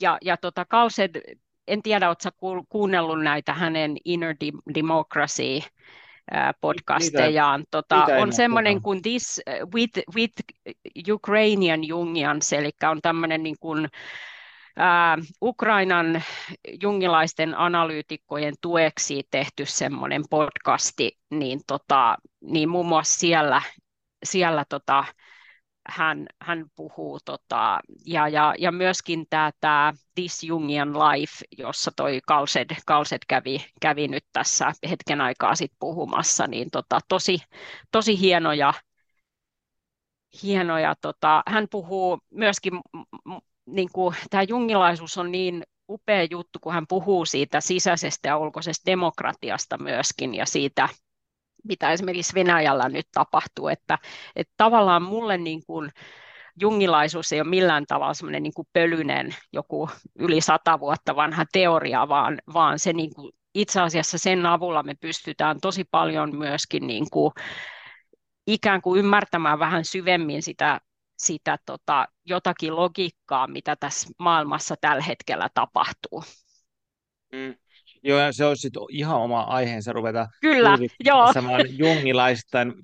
ja, ja tota, Kalsed, en tiedä, oletko kuunnellut näitä hänen Inner Democracy podcastejaan. Tota, on semmoinen kuin This with, with Ukrainian Jungians, eli on tämmöinen niin kuin, Uh, Ukrainan jungilaisten analyytikkojen tueksi tehty semmoinen podcasti, niin, tota, niin muun muassa siellä, siellä tota, hän, hän puhuu, tota, ja, ja, ja myöskin tämä This Jungian Life, jossa toi Kalsed, Kalsed kävi, kävi nyt tässä hetken aikaa sitten puhumassa, niin tota, tosi, tosi hienoja, hienoja tota, hän puhuu myöskin, niin kuin, tämä jungilaisuus on niin upea juttu, kun hän puhuu siitä sisäisestä ja ulkoisesta demokratiasta myöskin, ja siitä, mitä esimerkiksi Venäjällä nyt tapahtuu, että, että tavallaan mulle niin kuin jungilaisuus ei ole millään tavalla semmoinen niin pölyinen joku yli sata vuotta vanha teoria, vaan, vaan se niin kuin, itse asiassa sen avulla me pystytään tosi paljon myöskin niin kuin, ikään kuin ymmärtämään vähän syvemmin sitä, sitä tota, jotakin logiikkaa, mitä tässä maailmassa tällä hetkellä tapahtuu. Mm. Joo, ja se olisi ihan oma aiheensa ruveta Kyllä, joo. jungilaisten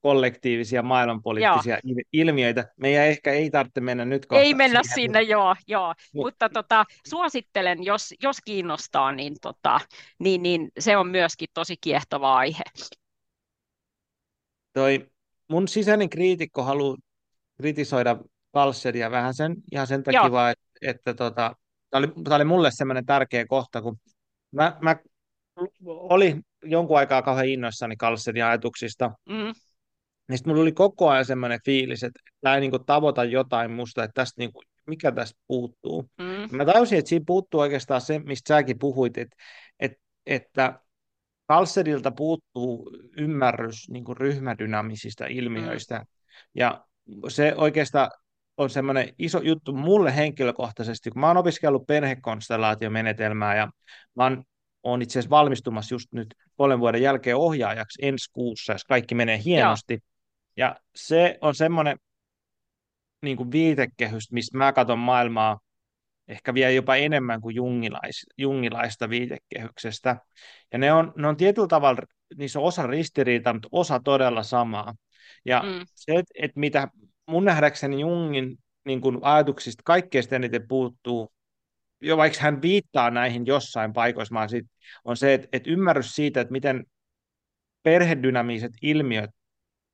kollektiivisia maailmanpoliittisia joo. ilmiöitä. Meidän ehkä ei tarvitse mennä nyt kohta Ei mennä siihen. sinne, joo, joo. Mut. mutta tota, suosittelen, jos, jos kiinnostaa, niin, tota, niin, niin se on myöskin tosi kiehtova aihe. Toi mun sisäinen kriitikko haluaa kritisoida Kalseria vähän sen, ihan sen takia, vaan, että, että tota, tämä oli, oli mulle semmoinen tärkeä kohta, kun Mä, mä oli jonkun aikaa kauhean innoissani Carlsenin ajatuksista. Mm. Niin sitten mulla oli koko ajan semmoinen fiilis, että tämä ei niinku tavoita jotain musta, että tästä niinku, mikä tästä puuttuu. Mm. Mä tajusin, että siinä puuttuu oikeastaan se, mistä säkin puhuit, että, että, että Kalserilta puuttuu ymmärrys niin kuin ryhmädynamisista ilmiöistä. Mm. Ja se oikeastaan on semmoinen iso juttu mulle henkilökohtaisesti, kun mä oon opiskellut perhekonstellaatiomenetelmää ja mä oon, oon itse asiassa valmistumassa just nyt kolmen vuoden jälkeen ohjaajaksi ensi kuussa, jos kaikki menee hienosti. Joo. Ja se on semmoinen niin kuin viitekehys, missä mä katson maailmaa ehkä vielä jopa enemmän kuin jungilais, jungilaista viitekehyksestä. Ja ne on, ne on tietyllä tavalla, niissä on osa ristiriita, mutta osa todella samaa. Ja mm. se, että et mitä mun nähdäkseni Jungin niin kuin ajatuksista kaikkein eniten puuttuu, jo vaikka hän viittaa näihin jossain paikoissa, vaan sit on se, että, että ymmärrys siitä, että miten perhedynamiiset ilmiöt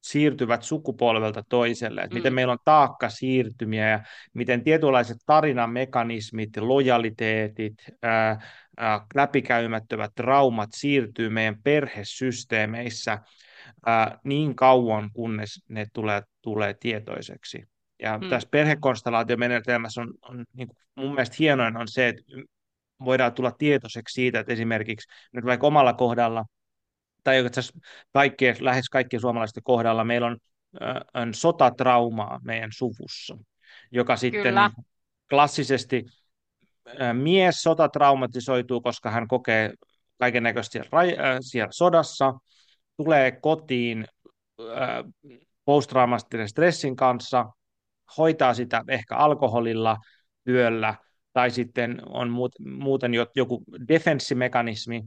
siirtyvät sukupolvelta toiselle, että mm. miten meillä on taakka siirtymiä ja miten tietynlaiset tarinamekanismit, lojaliteetit, ää, ää, läpikäymättömät traumat siirtyy meidän perhesysteemeissä ää, niin kauan, kunnes ne tulee, tulee tietoiseksi. Ja hmm. tässä perhekonstellaatiomenetelmässä on, on niin kuin mun mielestä hienoin on se, että voidaan tulla tietoiseksi siitä, että esimerkiksi nyt vaikka omalla kohdalla, tai kaikkien, lähes kaikkien suomalaisten kohdalla, meillä on, äh, on sotatraumaa meidän suvussa, joka sitten Kyllä. klassisesti äh, mies sotatraumatisoituu, koska hän kokee kaiken näköistä siellä, äh, siellä sodassa, tulee kotiin äh, posttraumastisen stressin kanssa, hoitaa sitä ehkä alkoholilla, työllä, tai sitten on muuten joku defenssimekanismi,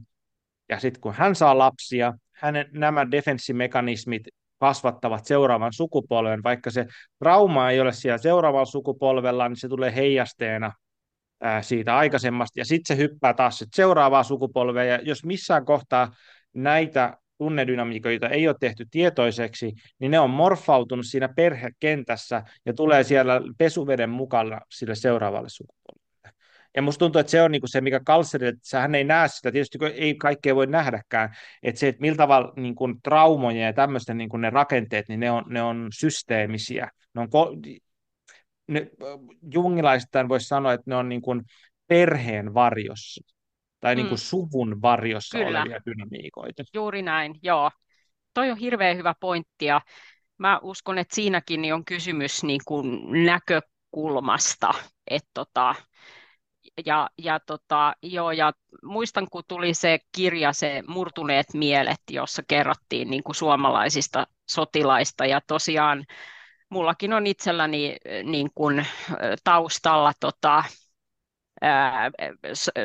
ja sitten kun hän saa lapsia, hänen, nämä defenssimekanismit kasvattavat seuraavan sukupolven, vaikka se trauma ei ole siellä seuraavalla sukupolvella, niin se tulee heijasteena siitä aikaisemmasta, ja sitten se hyppää taas sit seuraavaa sukupolvea, ja jos missään kohtaa näitä tunnedynamiikoita ei ole tehty tietoiseksi, niin ne on morfautunut siinä perhekentässä ja tulee siellä pesuveden mukana sille seuraavalle sukupolvelle. Ja musta tuntuu, että se on niinku se, mikä Kalseri, että hän ei näe sitä, tietysti ei kaikkea voi nähdäkään, että se, että millä tavalla niinku traumoja ja tämmöisten niinku ne rakenteet, niin ne on, ne on systeemisiä. Ne on ko- ne, jungilaistaan voisi sanoa, että ne on niin kuin perheen varjossa tai mm. niin kuin suvun varjossa Kyllä. olevia dynamiikoita. Juuri näin, joo. Toi on hirveän hyvä pointti ja mä uskon, että siinäkin on kysymys niin kuin näkökulmasta, että tota, ja, ja, tota, joo, ja muistan, kun tuli se kirja, se Murtuneet mielet, jossa kerrottiin niin kuin suomalaisista sotilaista, ja tosiaan mullakin on itselläni niin kuin, taustalla tota,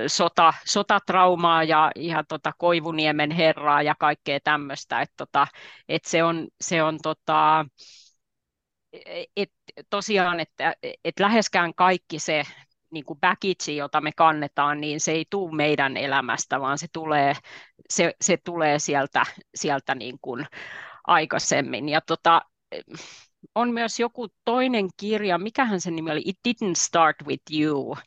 sota, sotatraumaa ja ihan tota Koivuniemen herraa ja kaikkea tämmöistä, että tota, et se on, se on tota, et, tosiaan, että et läheskään kaikki se niin kuin baggage, jota me kannetaan, niin se ei tule meidän elämästä, vaan se tulee, se, se tulee sieltä, sieltä niin kuin aikaisemmin. Ja tota, on myös joku toinen kirja, mikähän sen nimi oli, It Didn't Start With You.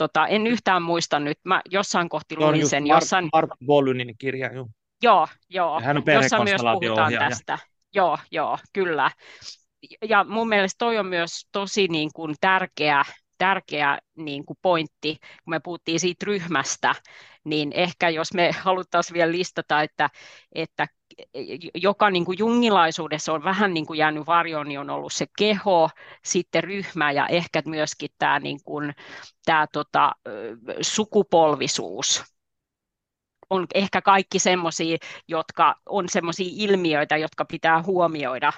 Tota, en yhtään muista nyt, mä jossain kohti luin sen. Mark, jossain... Mark Bolunin kirja, joo. Joo, joo. Ja hän on jossa myös puhutaan tästä. Joo, joo, kyllä. Ja mun mielestä toi on myös tosi niin kuin tärkeä, tärkeä niin kuin pointti, kun me puhuttiin siitä ryhmästä, niin ehkä jos me haluttaisiin vielä listata, että, että joka niin kuin jungilaisuudessa on vähän niin kuin jäänyt varjoon, niin on ollut se keho, sitten ryhmä ja ehkä myöskin tämä, niin kuin, tämä tota, sukupolvisuus on ehkä kaikki semmoisia, jotka on semmoisia ilmiöitä, jotka pitää huomioida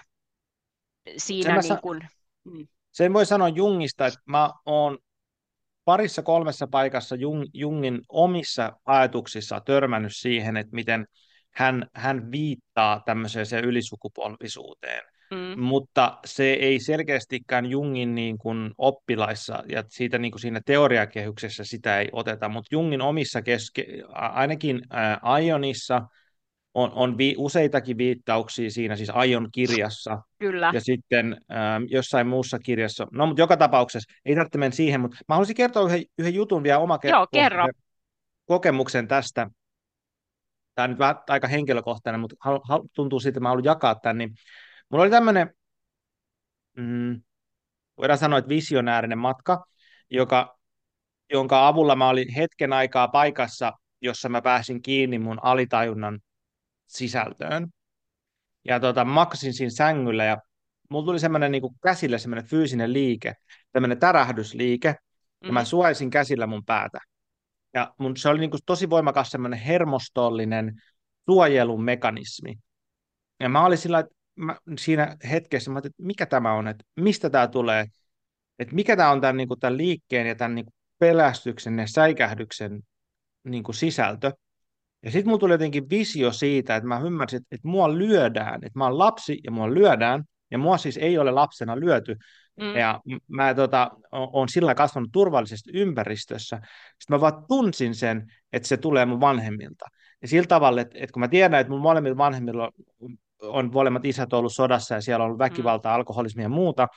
siinä. Sen, niin kuin, mm. sen voi sanoa Jungista, että mä oon parissa kolmessa paikassa Jung, Jungin omissa ajatuksissa törmännyt siihen, että miten hän, hän viittaa tämmöiseen se ylisukupolvisuuteen. Mm. Mutta se ei selkeästikään Jungin niin kuin oppilaissa ja siitä niin kuin siinä teoriakehyksessä sitä ei oteta, mutta Jungin omissa keske, ainakin ää, Aionissa on, on vi, useitakin viittauksia siinä, siis Aion kirjassa. Kyllä. Ja sitten ää, jossain muussa kirjassa. No, mutta joka tapauksessa, ei tarvitse mennä siihen, mutta mä haluaisin kertoa yhden, yhden jutun vielä oma Joo, kerro. kokemuksen tästä tämä on nyt aika henkilökohtainen, mutta tuntuu siitä, että mä haluan jakaa tämän, niin mulla oli tämmöinen, mm, voidaan sanoa, että visionäärinen matka, joka, jonka avulla mä olin hetken aikaa paikassa, jossa mä pääsin kiinni mun alitajunnan sisältöön. Ja tota, makasin siinä sängyllä ja mulla tuli semmoinen niin käsille semmoinen fyysinen liike, tämmöinen tärähdysliike, mm-hmm. ja mä mm-hmm. suojaisin käsillä mun päätä. Ja mun, se oli niin kuin tosi voimakas semmoinen hermostollinen suojelun mekanismi. Ja mä olin sillä, että mä, siinä hetkessä, mä että mikä tämä on, että mistä tämä tulee, että mikä tämä on tämän, niin kuin, tämän liikkeen ja tämän niin kuin pelästyksen ja säikähdyksen niin kuin sisältö. Ja sitten mulla tuli jotenkin visio siitä, että mä ymmärsin, että, että mua lyödään, että mä oon lapsi ja mua lyödään, ja mua siis ei ole lapsena lyöty, Mm. Ja mä tota, on sillä kasvanut turvallisessa ympäristössä. Sitten mä vaan tunsin sen, että se tulee mun vanhemmilta. Ja sillä tavalla, että, että kun mä tiedän, että mun molemmilla vanhemmilla on, on molemmat isät ollut sodassa ja siellä on ollut väkivaltaa, mm. alkoholismia ja muuta,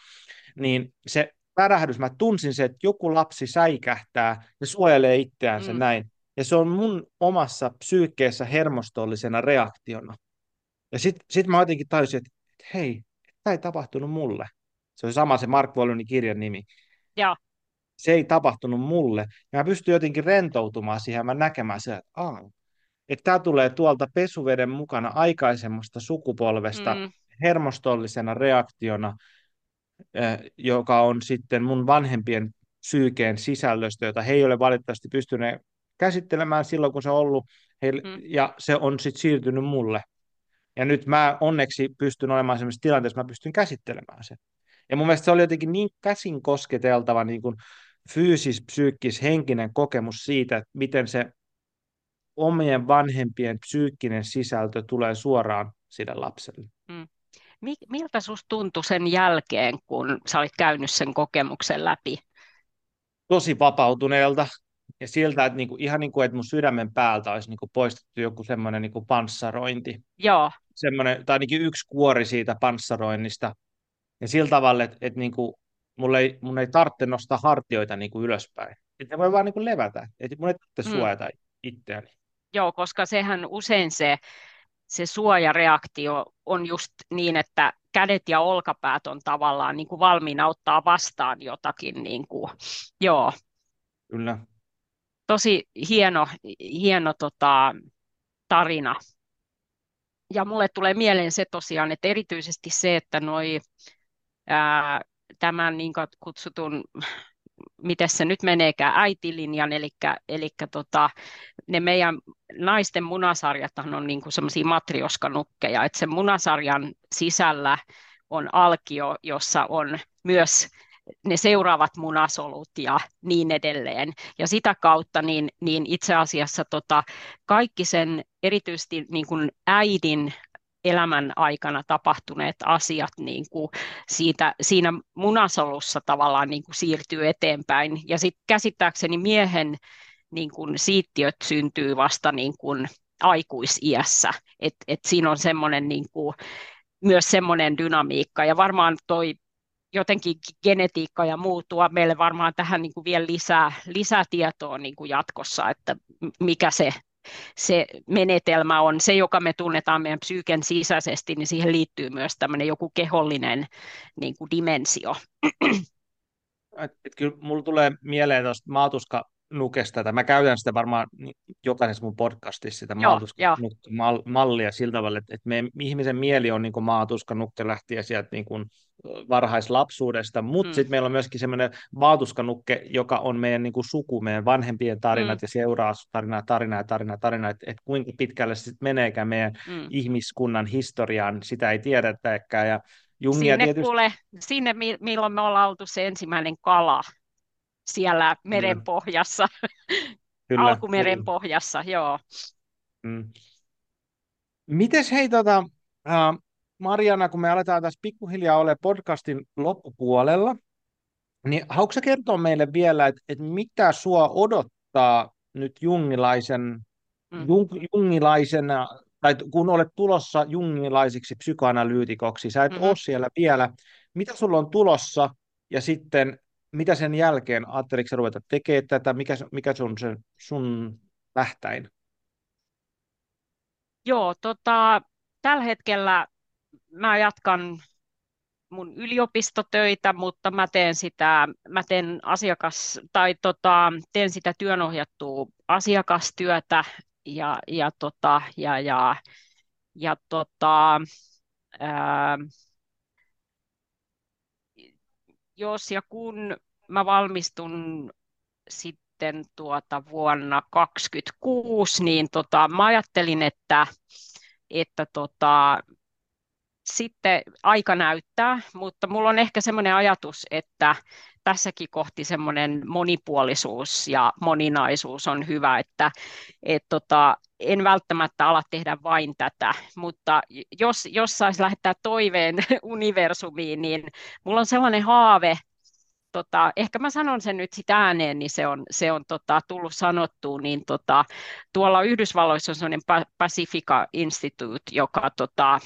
niin se pärähdys, mä tunsin se, että joku lapsi säikähtää ja suojelee itseänsä mm. näin. Ja se on mun omassa psyykkeessä hermostollisena reaktiona. Ja sitten sit mä jotenkin tajusin, että, että hei, tämä ei tapahtunut mulle. Se on sama se Mark Wallinin kirjan nimi. Joo. Se ei tapahtunut mulle. Ja mä pystyn jotenkin rentoutumaan siihen ja mä näkemään se, että, Aa, että tämä tulee tuolta pesuveden mukana aikaisemmasta sukupolvesta mm. hermostollisena reaktiona, joka on sitten mun vanhempien psyykeen sisällöstä, jota he ei ole valitettavasti pystyneet käsittelemään silloin, kun se on ollut, heille, mm. ja se on sitten siirtynyt mulle. Ja nyt mä onneksi pystyn olemaan sellaisessa tilanteessa, mä pystyn käsittelemään sen. Ja mun mielestä se oli jotenkin niin käsin kosketeltava niin kuin fyysis, psyykkis, henkinen kokemus siitä, että miten se omien vanhempien psyykkinen sisältö tulee suoraan sille lapselle. Mm. Miltä sinusta tuntui sen jälkeen, kun sä olit käynyt sen kokemuksen läpi? Tosi vapautuneelta. ja siltä, että niinku, ihan niin kuin, että mun sydämen päältä olisi niinku poistettu joku semmoinen niinku panssarointi. Joo. Semmoinen, tai ainakin yksi kuori siitä panssaroinnista. Ja sillä tavalla, että, että niinku, mulle ei, mun ei tarvitse nostaa hartioita niinku ylöspäin. Että ne voi vaan niinku levätä. Että mun ei tarvitse mm. suojata itseäni. Joo, koska sehän usein se, se suojareaktio on just niin, että kädet ja olkapäät on tavallaan niin kuin valmiina ottaa vastaan jotakin. Niin kuin, joo. Kyllä. Tosi hieno, hieno tota, tarina. Ja mulle tulee mieleen se tosiaan, että erityisesti se, että noi, ää, tämän niin kutsutun miten se nyt meneekään, äitilinjan, eli, eli tota, ne meidän naisten munasarjathan on niin semmoisia matrioskanukkeja, että sen munasarjan sisällä on alkio, jossa on myös ne seuraavat munasolut ja niin edelleen. Ja sitä kautta niin, niin itse asiassa tota, kaikki sen erityisesti niin kuin äidin elämän aikana tapahtuneet asiat niin kuin siitä, siinä munasolussa tavallaan niin kuin siirtyy eteenpäin. Ja sitten käsittääkseni miehen niin kuin siittiöt syntyy vasta niin kuin aikuisiässä. Et, et siinä on semmoinen niin kuin, myös semmoinen dynamiikka. Ja varmaan toi jotenkin genetiikka ja muu tuo meille varmaan tähän niin kuin vielä lisää, lisää tietoa niin kuin jatkossa, että mikä se se menetelmä on se, joka me tunnetaan meidän psyyken sisäisesti, niin siihen liittyy myös tämmöinen joku kehollinen niin kuin dimensio. Et, et kyllä mulla tulee mieleen tuosta maatuska nukesta, että mä käytän sitä varmaan jokaisessa mun podcastissa, sitä mallia sillä tavalla, että, että meidän ihmisen mieli on niin maatuskannukke lähtien sieltä niin kuin varhaislapsuudesta, mutta mm. sitten meillä on myöskin semmoinen maatuskannukke, joka on meidän niin kuin suku, meidän vanhempien tarinat mm. ja seuraa tarinaa, tarinaa tarinaa, tarinaa, että, että kuinka pitkälle se sitten meneekään meidän mm. ihmiskunnan historiaan, sitä ei tiedetäkään, ja Jungia sinne, tietysti... kuule, sinne, milloin me ollaan oltu se ensimmäinen kala, siellä meren pohjassa, Kyllä, alkumeren pohjassa, joo. Mm. Mites hei, tota, uh, Mariana, kun me aletaan tässä pikkuhiljaa ole podcastin loppupuolella, niin haluatko kertoa meille vielä, että, että mitä sua odottaa nyt jungilaisen, mm. jung, jungilaisena, tai kun olet tulossa jungilaisiksi psykoanalyytikoksi, sä et mm-hmm. ole siellä vielä, mitä sulla on tulossa, ja sitten mitä sen jälkeen, ajatteliko ruveta tekemään tätä, mikä, mikä sun, se, sun lähtäin? Joo, tota, tällä hetkellä mä jatkan mun yliopistotöitä, mutta mä teen sitä, mä teen asiakas, tai tota, teen sitä työnohjattua asiakastyötä ja, ja, tota, ja, ja, ja tota, ää, jos ja kun mä valmistun sitten tuota vuonna 2026, niin tota, mä ajattelin, että, että tota, sitten aika näyttää, mutta mulla on ehkä semmoinen ajatus, että tässäkin kohti semmoinen monipuolisuus ja moninaisuus on hyvä, että et tota, en välttämättä ala tehdä vain tätä, mutta jos, jos saisi lähettää toiveen universumiin, niin mulla on sellainen haave, tota, ehkä mä sanon sen nyt sitä ääneen, niin se on, se on tota, tullut sanottua, niin tota, tuolla Yhdysvalloissa on sellainen Pacifica Institute, joka, tota,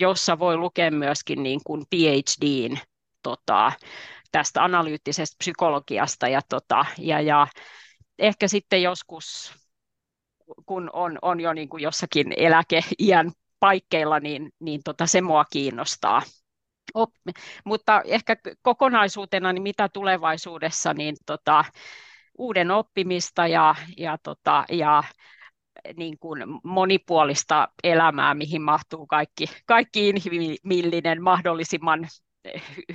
jossa voi lukea myöskin niin kuin PhDin tota, tästä analyyttisesta psykologiasta ja, tota, ja, ja ehkä sitten joskus, kun on, on jo niin kuin jossakin eläkeiän paikkeilla, niin, niin tota, se mua kiinnostaa. Op, mutta ehkä kokonaisuutena, niin mitä tulevaisuudessa, niin tota, uuden oppimista ja, ja, tota, ja niin kuin monipuolista elämää, mihin mahtuu kaikki, kaikki inhimillinen mahdollisimman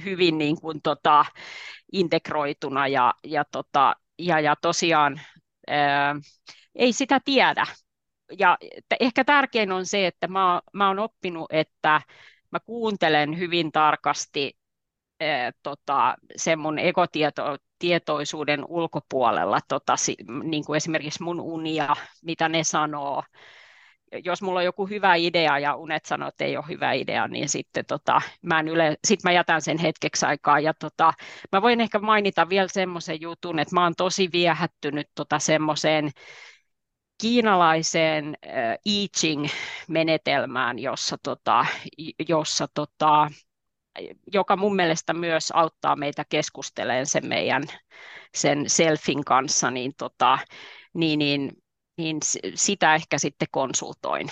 hyvin niin kuin, tota, integroituna ja, ja, tota, ja, ja tosiaan ää, ei sitä tiedä. Ja ehkä tärkein on se, että mä, mä oon oppinut, että mä kuuntelen hyvin tarkasti ää, tota, sen mun ekotietoisuuden ulkopuolella, tota, niin kuin esimerkiksi mun unia, mitä ne sanoo, jos mulla on joku hyvä idea ja unet sanoo, että ei ole hyvä idea, niin sitten tota, mä, yle, sit mä jätän sen hetkeksi aikaa. Ja tota, mä voin ehkä mainita vielä semmoisen jutun, että mä oon tosi viehättynyt tota semmoiseen kiinalaiseen äh, I Ching-menetelmään, jossa, tota, jossa tota, joka mun mielestä myös auttaa meitä keskustelemaan sen meidän sen selfin kanssa, niin, tota, niin, niin, niin sitä ehkä sitten konsultoin.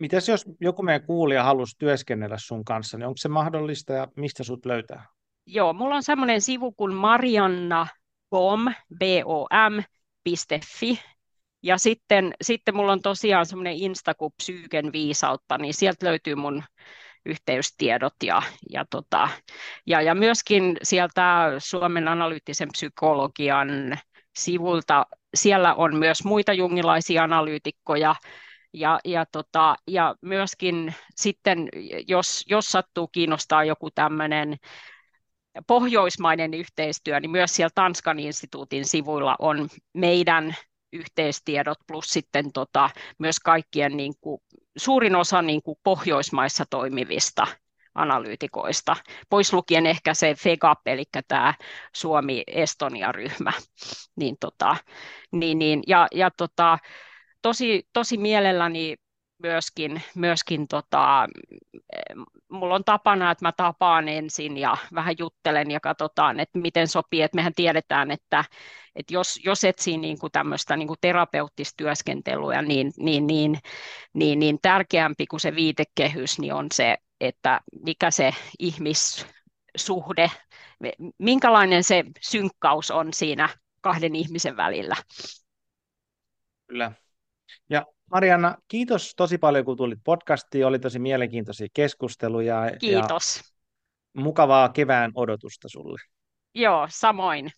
Mitäs jos joku meidän kuulija halusi työskennellä sun kanssa, niin onko se mahdollista ja mistä sut löytää? Joo, mulla on semmoinen sivu kuin marianna.com, B-O-M, ja sitten, sitten mulla on tosiaan semmoinen Insta kuin Psyyken viisautta, niin sieltä löytyy mun yhteystiedot ja, ja, tota, ja, ja myöskin sieltä Suomen analyyttisen psykologian sivulta, siellä on myös muita jungilaisia analyytikkoja, ja, ja, tota, ja myöskin sitten, jos, jos sattuu kiinnostaa joku tämmöinen pohjoismainen yhteistyö, niin myös siellä Tanskan instituutin sivuilla on meidän yhteistiedot plus sitten tota, myös kaikkien niin kuin, suurin osa niin kuin Pohjoismaissa toimivista analyytikoista, pois lukien ehkä se FEGAP, eli tämä Suomi-Estonia-ryhmä. Niin, tota, niin, niin, ja, ja tota, tosi, tosi mielelläni myöskin, myöskin tota, mulla on tapana, että mä tapaan ensin ja vähän juttelen ja katsotaan, että miten sopii, että mehän tiedetään, että, että jos, jos etsii niin kuin tämmöistä niin kuin terapeuttista työskentelyä, niin, niin, niin, niin, niin tärkeämpi kuin se viitekehys niin on se, että mikä se ihmissuhde, minkälainen se synkkaus on siinä kahden ihmisen välillä. Kyllä. Ja Marianna, kiitos tosi paljon, kun tulit podcastiin. Oli tosi mielenkiintoisia keskusteluja. Kiitos. Ja mukavaa kevään odotusta sulle. Joo, samoin.